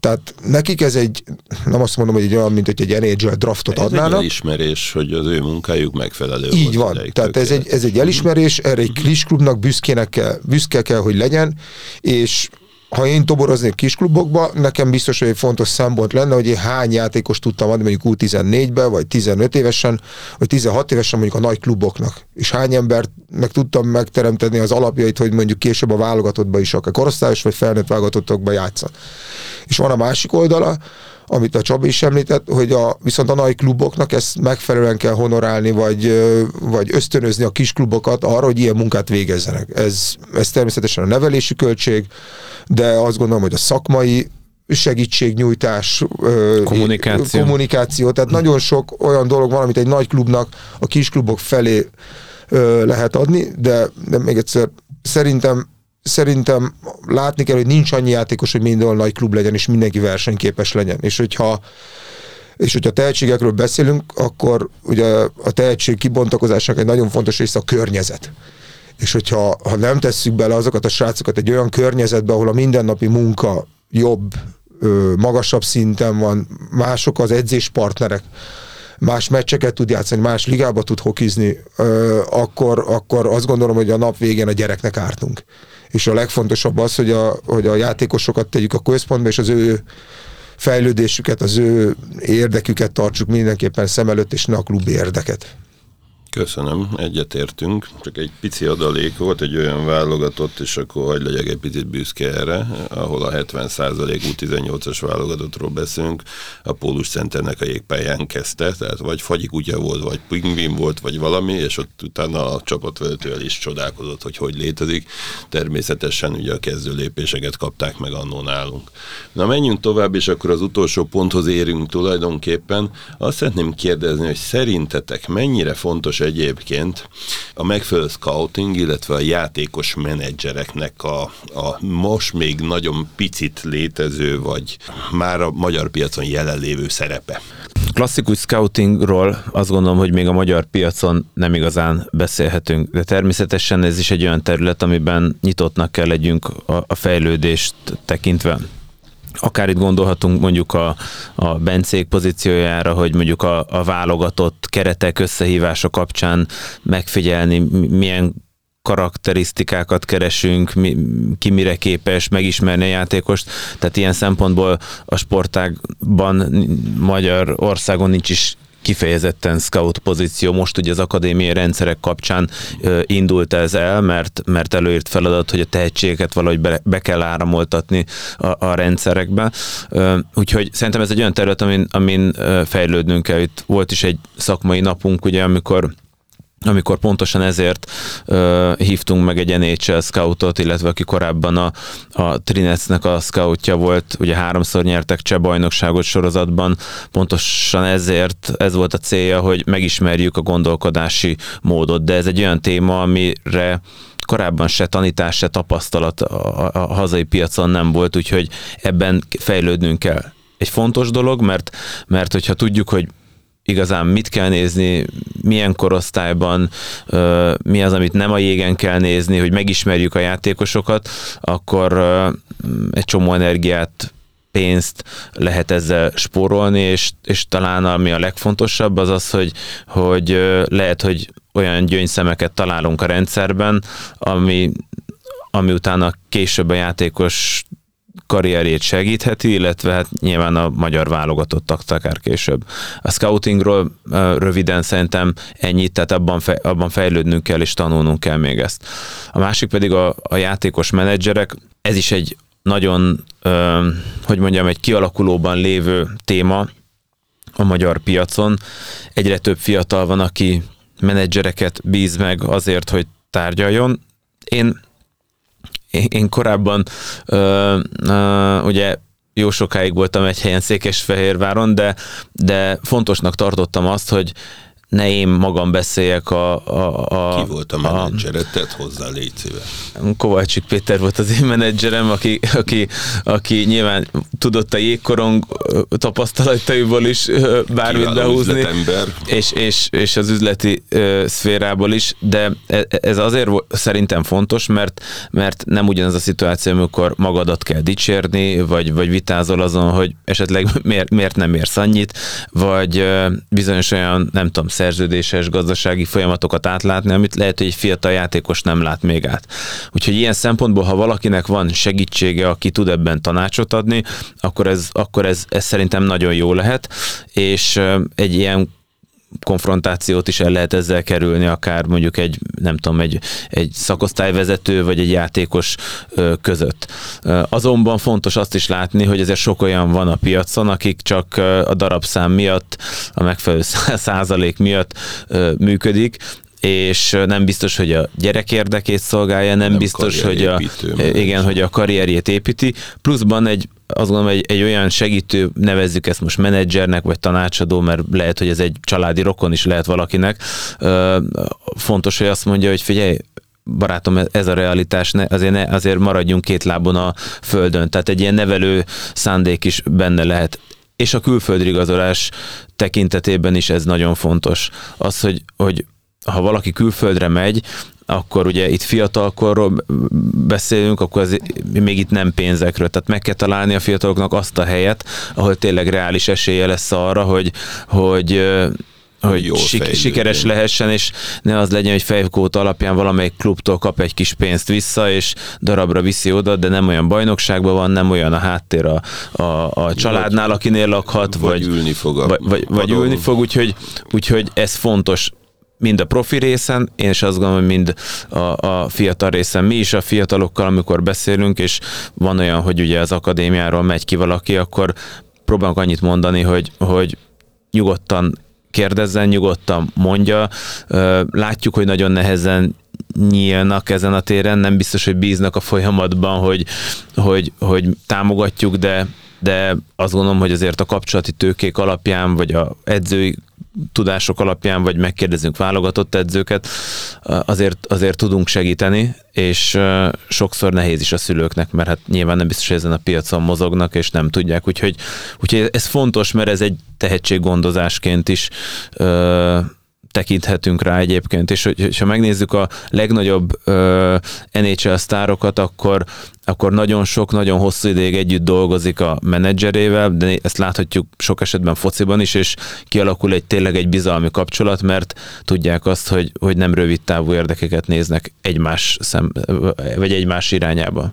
Tehát nekik ez egy, nem azt mondom, hogy egy olyan, mint hogy egy NHL draftot ez adnának. Ez egy elismerés, hogy az ő munkájuk megfelelő. Így van. Tehát ez egy, ez egy elismerés, erre egy kisklubnak büszkének kell, büszke kell, hogy legyen, és ha én toboroznék kisklubokba, nekem biztos, hogy egy fontos szempont lenne, hogy én hány játékos tudtam adni mondjuk U14-be, vagy 15 évesen, vagy 16 évesen mondjuk a nagy kluboknak. És hány embert meg tudtam megteremteni az alapjait, hogy mondjuk később a válogatottba is akár korosztályos, vagy felnőtt válogatottokba játszan. És van a másik oldala, amit a Csabi is említett, hogy a, viszont a nagy kluboknak ezt megfelelően kell honorálni, vagy, vagy ösztönözni a kis klubokat arra, hogy ilyen munkát végezzenek. Ez, ez természetesen a nevelési költség, de azt gondolom, hogy a szakmai segítségnyújtás, kommunikáció. kommunikáció. Tehát nagyon sok olyan dolog van, amit egy nagy klubnak a kis klubok felé lehet adni, de, de még egyszer szerintem szerintem látni kell, hogy nincs annyi játékos, hogy mindenhol nagy klub legyen, és mindenki versenyképes legyen. És hogyha és hogyha tehetségekről beszélünk, akkor ugye a tehetség kibontakozásnak egy nagyon fontos része a környezet. És hogyha ha nem tesszük bele azokat a srácokat egy olyan környezetbe, ahol a mindennapi munka jobb, magasabb szinten van, mások az edzéspartnerek, más meccseket tud játszani, más ligába tud hokizni, akkor, akkor azt gondolom, hogy a nap végén a gyereknek ártunk. És a legfontosabb az, hogy a, hogy a játékosokat tegyük a központba, és az ő fejlődésüket, az ő érdeküket tartsuk mindenképpen szem előtt, és ne a klub érdeket. Köszönöm, egyetértünk. Csak egy pici adalék volt, egy olyan válogatott, és akkor hagyd legyek egy picit büszke erre, ahol a 70% U18-as válogatottról beszélünk, a Pólus Centernek a jégpályán kezdte, tehát vagy fagyi kutya volt, vagy pingvin volt, vagy valami, és ott utána a csapatvezetővel is csodálkozott, hogy hogy létezik. Természetesen ugye a kezdő lépéseket kapták meg annó nálunk. Na menjünk tovább, és akkor az utolsó ponthoz érünk tulajdonképpen. Azt szeretném kérdezni, hogy szerintetek mennyire fontos egyébként a megfelelő scouting, illetve a játékos menedzsereknek a, a most még nagyon picit létező, vagy már a magyar piacon jelenlévő szerepe? Klasszikus scoutingról azt gondolom, hogy még a magyar piacon nem igazán beszélhetünk, de természetesen ez is egy olyan terület, amiben nyitottnak kell legyünk a, a fejlődést tekintve akár itt gondolhatunk mondjuk a, a Bencék pozíciójára, hogy mondjuk a, a válogatott keretek összehívása kapcsán megfigyelni, milyen karakterisztikákat keresünk, mi, ki mire képes, megismerni a játékost. Tehát ilyen szempontból a sportágban Magyarországon nincs is kifejezetten scout pozíció. Most ugye az akadémiai rendszerek kapcsán indult ez el, mert, mert előírt feladat, hogy a tehetségeket valahogy be, be kell áramoltatni a, a rendszerekbe. Úgyhogy szerintem ez egy olyan terület, amin, amin fejlődnünk kell. Itt volt is egy szakmai napunk, ugye, amikor amikor pontosan ezért uh, hívtunk meg egy NHL scoutot, illetve aki korábban a, a Trinecnek a scoutja volt, ugye háromszor nyertek cseh bajnokságot sorozatban, pontosan ezért ez volt a célja, hogy megismerjük a gondolkodási módot, de ez egy olyan téma, amire korábban se tanítás, se tapasztalat a, a, a hazai piacon nem volt, úgyhogy ebben fejlődnünk kell. Egy fontos dolog, mert, mert hogyha tudjuk, hogy igazán mit kell nézni, milyen korosztályban, mi az, amit nem a jégen kell nézni, hogy megismerjük a játékosokat, akkor egy csomó energiát pénzt lehet ezzel spórolni, és, és talán ami a legfontosabb az az, hogy, hogy lehet, hogy olyan gyöngyszemeket találunk a rendszerben, ami, ami utána később a játékos karrierjét segítheti, illetve hát nyilván a magyar válogatottak akár később. A scoutingról röviden szerintem ennyit, tehát abban, fej, abban fejlődnünk kell és tanulnunk kell még ezt. A másik pedig a, a játékos menedzserek, ez is egy nagyon, hogy mondjam, egy kialakulóban lévő téma a magyar piacon. Egyre több fiatal van, aki menedzsereket bíz meg azért, hogy tárgyaljon. Én én korábban ö, ö, ugye jó sokáig voltam egy helyen Székesfehérváron, de, de fontosnak tartottam azt, hogy ne én magam beszéljek a... a, a Ki volt a menedzsered? Tedd hozzá, légy szíves. Kovácsik Péter volt az én menedzserem, aki, aki, aki nyilván tudott a jégkorong tapasztalataiból is bármit behúzni. És, és, és az üzleti szférából is, de e, ez azért szerintem fontos, mert, mert nem ugyanaz a szituáció, amikor magadat kell dicsérni, vagy, vagy vitázol azon, hogy esetleg miért, miért nem érsz annyit, vagy bizonyos olyan, nem tudom, szerződéses gazdasági folyamatokat átlátni, amit lehet, hogy egy fiatal játékos nem lát még át. Úgyhogy ilyen szempontból, ha valakinek van segítsége, aki tud ebben tanácsot adni, akkor ez, akkor ez, ez szerintem nagyon jó lehet, és egy ilyen konfrontációt is el lehet ezzel kerülni, akár mondjuk egy, nem tudom, egy, egy szakosztályvezető vagy egy játékos között. Azonban fontos azt is látni, hogy ezért sok olyan van a piacon, akik csak a darabszám miatt, a megfelelő százalék miatt működik, és nem biztos, hogy a gyerek érdekét szolgálja, nem, nem biztos, hogy a, igen, hogy a karrierjét építi, pluszban egy azt gondolom, egy, egy olyan segítő, nevezzük ezt most menedzsernek, vagy tanácsadó, mert lehet, hogy ez egy családi rokon is lehet valakinek. Fontos, hogy azt mondja, hogy figyelj, barátom, ez a realitás, ne, azért, ne, azért maradjunk két lábon a földön. Tehát egy ilyen nevelő szándék is benne lehet. És a külföldri igazolás tekintetében is ez nagyon fontos. Az, hogy, hogy ha valaki külföldre megy, akkor ugye itt fiatalkorról beszélünk, akkor az, még itt nem pénzekről. Tehát meg kell találni a fiataloknak azt a helyet, ahol tényleg reális esélye lesz arra, hogy, hogy hogy sik- sikeres lehessen, és ne az legyen, hogy fejkót alapján valamelyik klubtól kap egy kis pénzt vissza, és darabra viszi oda, de nem olyan bajnokságban van, nem olyan a háttér a, a, a családnál, akinél lakhat, vagy, vagy ülni fog. A vagy, vagy, vagy ülni fog, úgyhogy, úgyhogy ez fontos mind a profi részen, én is azt gondolom, mind a, a fiatal részen. Mi is a fiatalokkal, amikor beszélünk, és van olyan, hogy ugye az akadémiáról megy ki valaki, akkor próbálunk annyit mondani, hogy, hogy nyugodtan kérdezzen, nyugodtan mondja. Látjuk, hogy nagyon nehezen nyílnak ezen a téren, nem biztos, hogy bíznak a folyamatban, hogy, hogy, hogy támogatjuk, de, de azt gondolom, hogy azért a kapcsolati tőkék alapján, vagy a edzői tudások alapján, vagy megkérdezünk válogatott edzőket, azért, azért tudunk segíteni, és sokszor nehéz is a szülőknek, mert hát nyilván nem biztos, hogy ezen a piacon mozognak, és nem tudják, úgyhogy, úgyhogy ez fontos, mert ez egy tehetséggondozásként is tekinthetünk rá egyébként, és hogy, ha megnézzük a legnagyobb uh, NHL sztárokat, akkor, akkor nagyon sok, nagyon hosszú ideig együtt dolgozik a menedzserével, de ezt láthatjuk sok esetben fociban is, és kialakul egy tényleg egy bizalmi kapcsolat, mert tudják azt, hogy, hogy nem rövid távú érdekeket néznek egymás szem, vagy egymás irányába.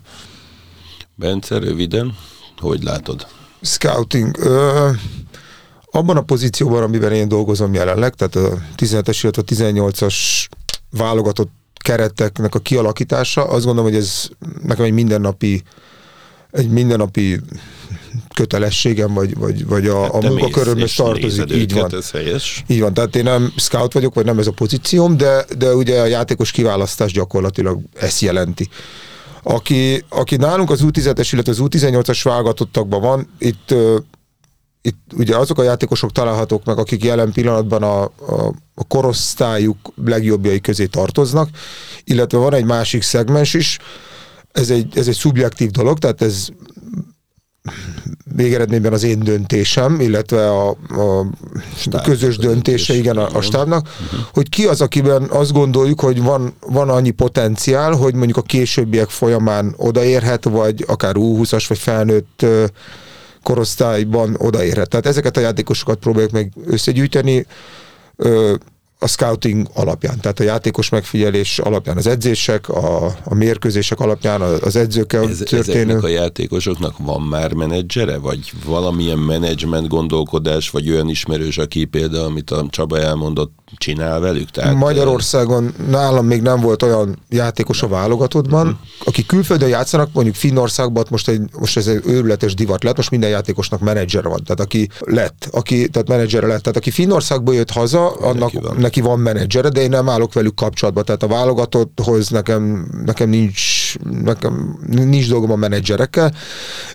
Bence, röviden, hogy látod? Scouting. Ö, abban a pozícióban, amiben én dolgozom jelenleg, tehát a 17-es, illetve a 18-as válogatott kereteknek a kialakítása, azt gondolom, hogy ez nekem egy mindennapi egy mindennapi kötelességem, vagy, vagy, vagy a, hát a munkakörömhöz tartozik. Így van. Ez helyes. Így van, tehát én nem scout vagyok, vagy nem ez a pozícióm, de, de ugye a játékos kiválasztás gyakorlatilag ezt jelenti. Aki, aki nálunk az U17-es, illetve az U18-as válogatottakban van, itt itt ugye azok a játékosok találhatók meg, akik jelen pillanatban a, a, a korosztályuk legjobbjai közé tartoznak, illetve van egy másik szegmens is, ez egy, ez egy szubjektív dolog, tehát ez végeredményben az én döntésem, illetve a, a, a közös döntése, igen, a, a stábnak, uh-huh. hogy ki az, akiben azt gondoljuk, hogy van, van annyi potenciál, hogy mondjuk a későbbiek folyamán odaérhet, vagy akár U20-as, vagy felnőtt korosztályban odaérhet. Tehát ezeket a játékosokat próbáljuk meg összegyűjteni a scouting alapján, tehát a játékos megfigyelés alapján, az edzések, a, a mérkőzések alapján, az edzőkkel Ez, történő... Ezeknek a játékosoknak van már menedzsere, vagy valamilyen menedzsment gondolkodás, vagy olyan ismerős, aki például, amit a Csaba elmondott, csinál velük? Tehát, Magyarországon nálam még nem volt olyan játékos a válogatottban, uh-huh. aki külföldön játszanak, mondjuk Finnországban most, egy, most ez egy őrületes divat lett, most minden játékosnak menedzser van, tehát aki lett, aki, tehát menedzser lett, tehát aki Finnországból jött haza, annak neki van, neki van menedzsere, de én nem állok velük kapcsolatba, tehát a válogatotthoz nekem, nekem nincs, nekem nincs dolgom a menedzserekkel.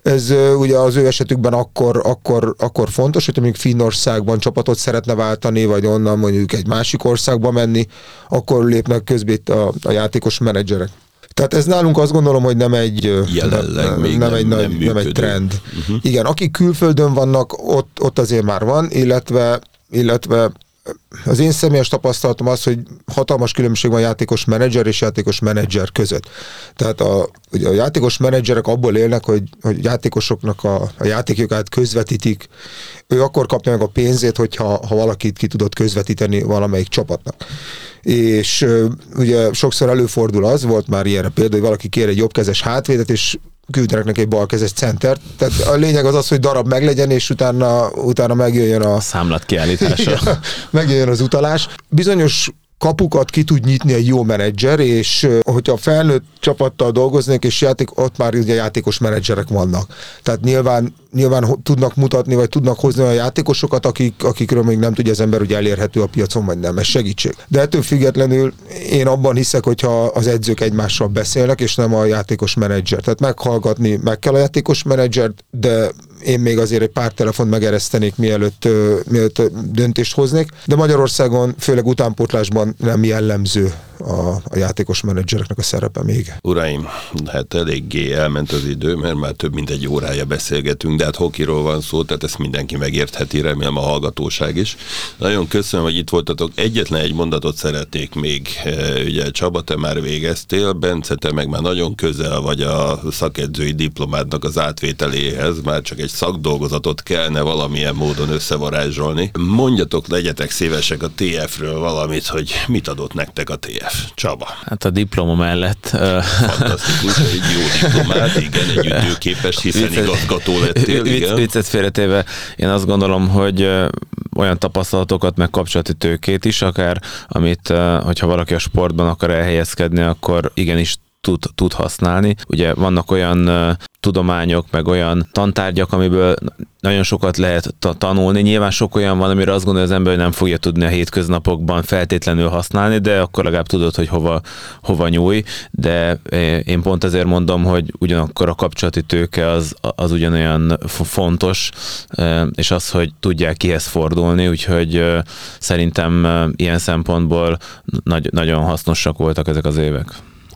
Ez ugye az ő esetükben akkor, akkor, akkor fontos, hogy mondjuk Finnországban csapatot szeretne váltani, vagy onnan mondjuk egy másik országba menni, akkor lépnek közbe itt a, a játékos menedzserek. Tehát ez nálunk azt gondolom, hogy nem egy, Jelenleg nem, még nem, nem, egy, nem, nem egy trend. Uh-huh. Igen, akik külföldön vannak, ott, ott azért már van, illetve, illetve az én személyes tapasztalatom az, hogy hatalmas különbség van játékos menedzser és játékos menedzser között. Tehát a, ugye a játékos menedzserek abból élnek, hogy, hogy játékosoknak a, a játékjogát közvetítik. Ő akkor kapja meg a pénzét, hogyha ha valakit ki tudott közvetíteni valamelyik csapatnak. És ugye sokszor előfordul az, volt már ilyenre példa, hogy valaki kér egy jobbkezes hátvédet, és küldenek neki egy balkezes centert. Tehát a lényeg az az, hogy darab meglegyen, és utána, utána megjöjjön a... számlat kiállítása. [laughs] megjöjjön az utalás. Bizonyos kapukat ki tud nyitni egy jó menedzser, és hogyha felnőtt csapattal dolgoznék, és játék, ott már ugye játékos menedzserek vannak. Tehát nyilván, nyilván tudnak mutatni, vagy tudnak hozni olyan játékosokat, akik, akikről még nem tudja az ember, hogy elérhető a piacon, vagy nem. Ez segítség. De ettől függetlenül én abban hiszek, hogyha az edzők egymással beszélnek, és nem a játékos menedzser. Tehát meghallgatni meg kell a játékos menedzsert, de én még azért egy pár telefont megeresztenék, mielőtt, mielőtt döntést hoznék, de Magyarországon, főleg utánpótlásban nem jellemző a, a játékos menedzsereknek a szerepe még. Uraim, hát eléggé elment az idő, mert már több mint egy órája beszélgetünk, de hát hokiról van szó, tehát ezt mindenki megértheti, remélem a hallgatóság is. Nagyon köszönöm, hogy itt voltatok. Egyetlen egy mondatot szeretnék még. E, ugye Csaba, te már végeztél, Bence, te meg már nagyon közel vagy a szakedzői diplomádnak az átvételéhez, már csak egy szakdolgozatot kellene valamilyen módon összevarázsolni. Mondjatok, legyetek szívesek a TF-ről valamit, hogy mit adott nektek a TF. Csaba. Hát a diploma mellett... Fantasztikus, egy jó diplomát, igen, egy ütőképes, hiszen igazgató lettél, igen. Viccet félretéve, én azt gondolom, hogy olyan tapasztalatokat, meg kapcsolati tőkét is, akár amit, hogyha valaki a sportban akar elhelyezkedni, akkor igenis tud, tud használni. Ugye vannak olyan tudományok, meg olyan tantárgyak, amiből nagyon sokat lehet ta- tanulni. Nyilván sok olyan van, amire azt gondolja az ember, hogy nem fogja tudni a hétköznapokban feltétlenül használni, de akkor legalább tudod, hogy hova, hova nyúj. De én pont ezért mondom, hogy ugyanakkor a kapcsolati tőke az, az ugyanolyan fontos, és az, hogy tudják kihez fordulni, úgyhogy szerintem ilyen szempontból nagy, nagyon hasznosak voltak ezek az évek.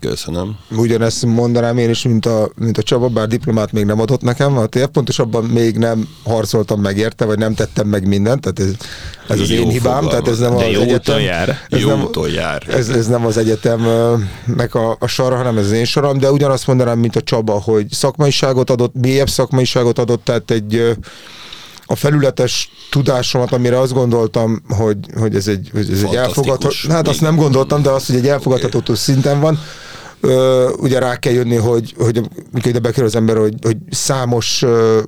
Köszönöm. Ugyanezt mondanám én is, mint a, mint a Csaba, bár diplomát még nem adott nekem, TF pontosabban még nem harcoltam meg érte, vagy nem tettem meg mindent, tehát ez, ez az jó én hibám, fogalmaz. tehát ez nem De az jó egyetem. jár. Ez jó nem, jár. Ez, ez nem az egyetemnek a, a sora, hanem ez az én soram, de ugyanazt mondanám, mint a Csaba, hogy szakmaiságot adott, mélyebb szakmaiságot adott, tehát egy a felületes tudásomat, amire azt gondoltam, hogy, hogy ez egy, hogy ez egy elfogadható, hát azt nem gondoltam, de azt, hogy egy elfogadható szinten van, Ö, ugye rá kell jönni, hogy, hogy mikor ide bekerül az ember, hogy, hogy számos ö,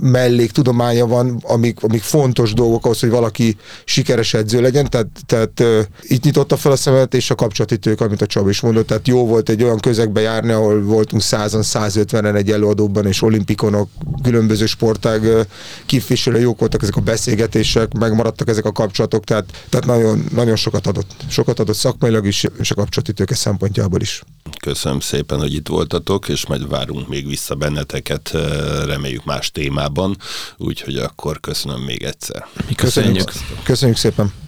mellék tudománya van, amik, amik fontos dolgok ahhoz, hogy valaki sikeres edző legyen, tehát, tehát ö, itt nyitotta fel a szemet, és a kapcsolati tők, amit a Csaba is mondott, tehát jó volt egy olyan közegbe járni, ahol voltunk 100 150-en egy előadóban, és olimpikonok, különböző sportág képviselő, jók voltak ezek a beszélgetések, megmaradtak ezek a kapcsolatok, tehát, tehát nagyon, nagyon sokat adott. Sokat adott szakmailag is, és a kapcsolati tőke szempontjából is. Köszönöm szépen, hogy itt voltatok, és majd várunk még vissza benneteket, reméljük más témában, úgyhogy akkor köszönöm még egyszer. Mi köszönjük. Köszönjük, köszönjük szépen.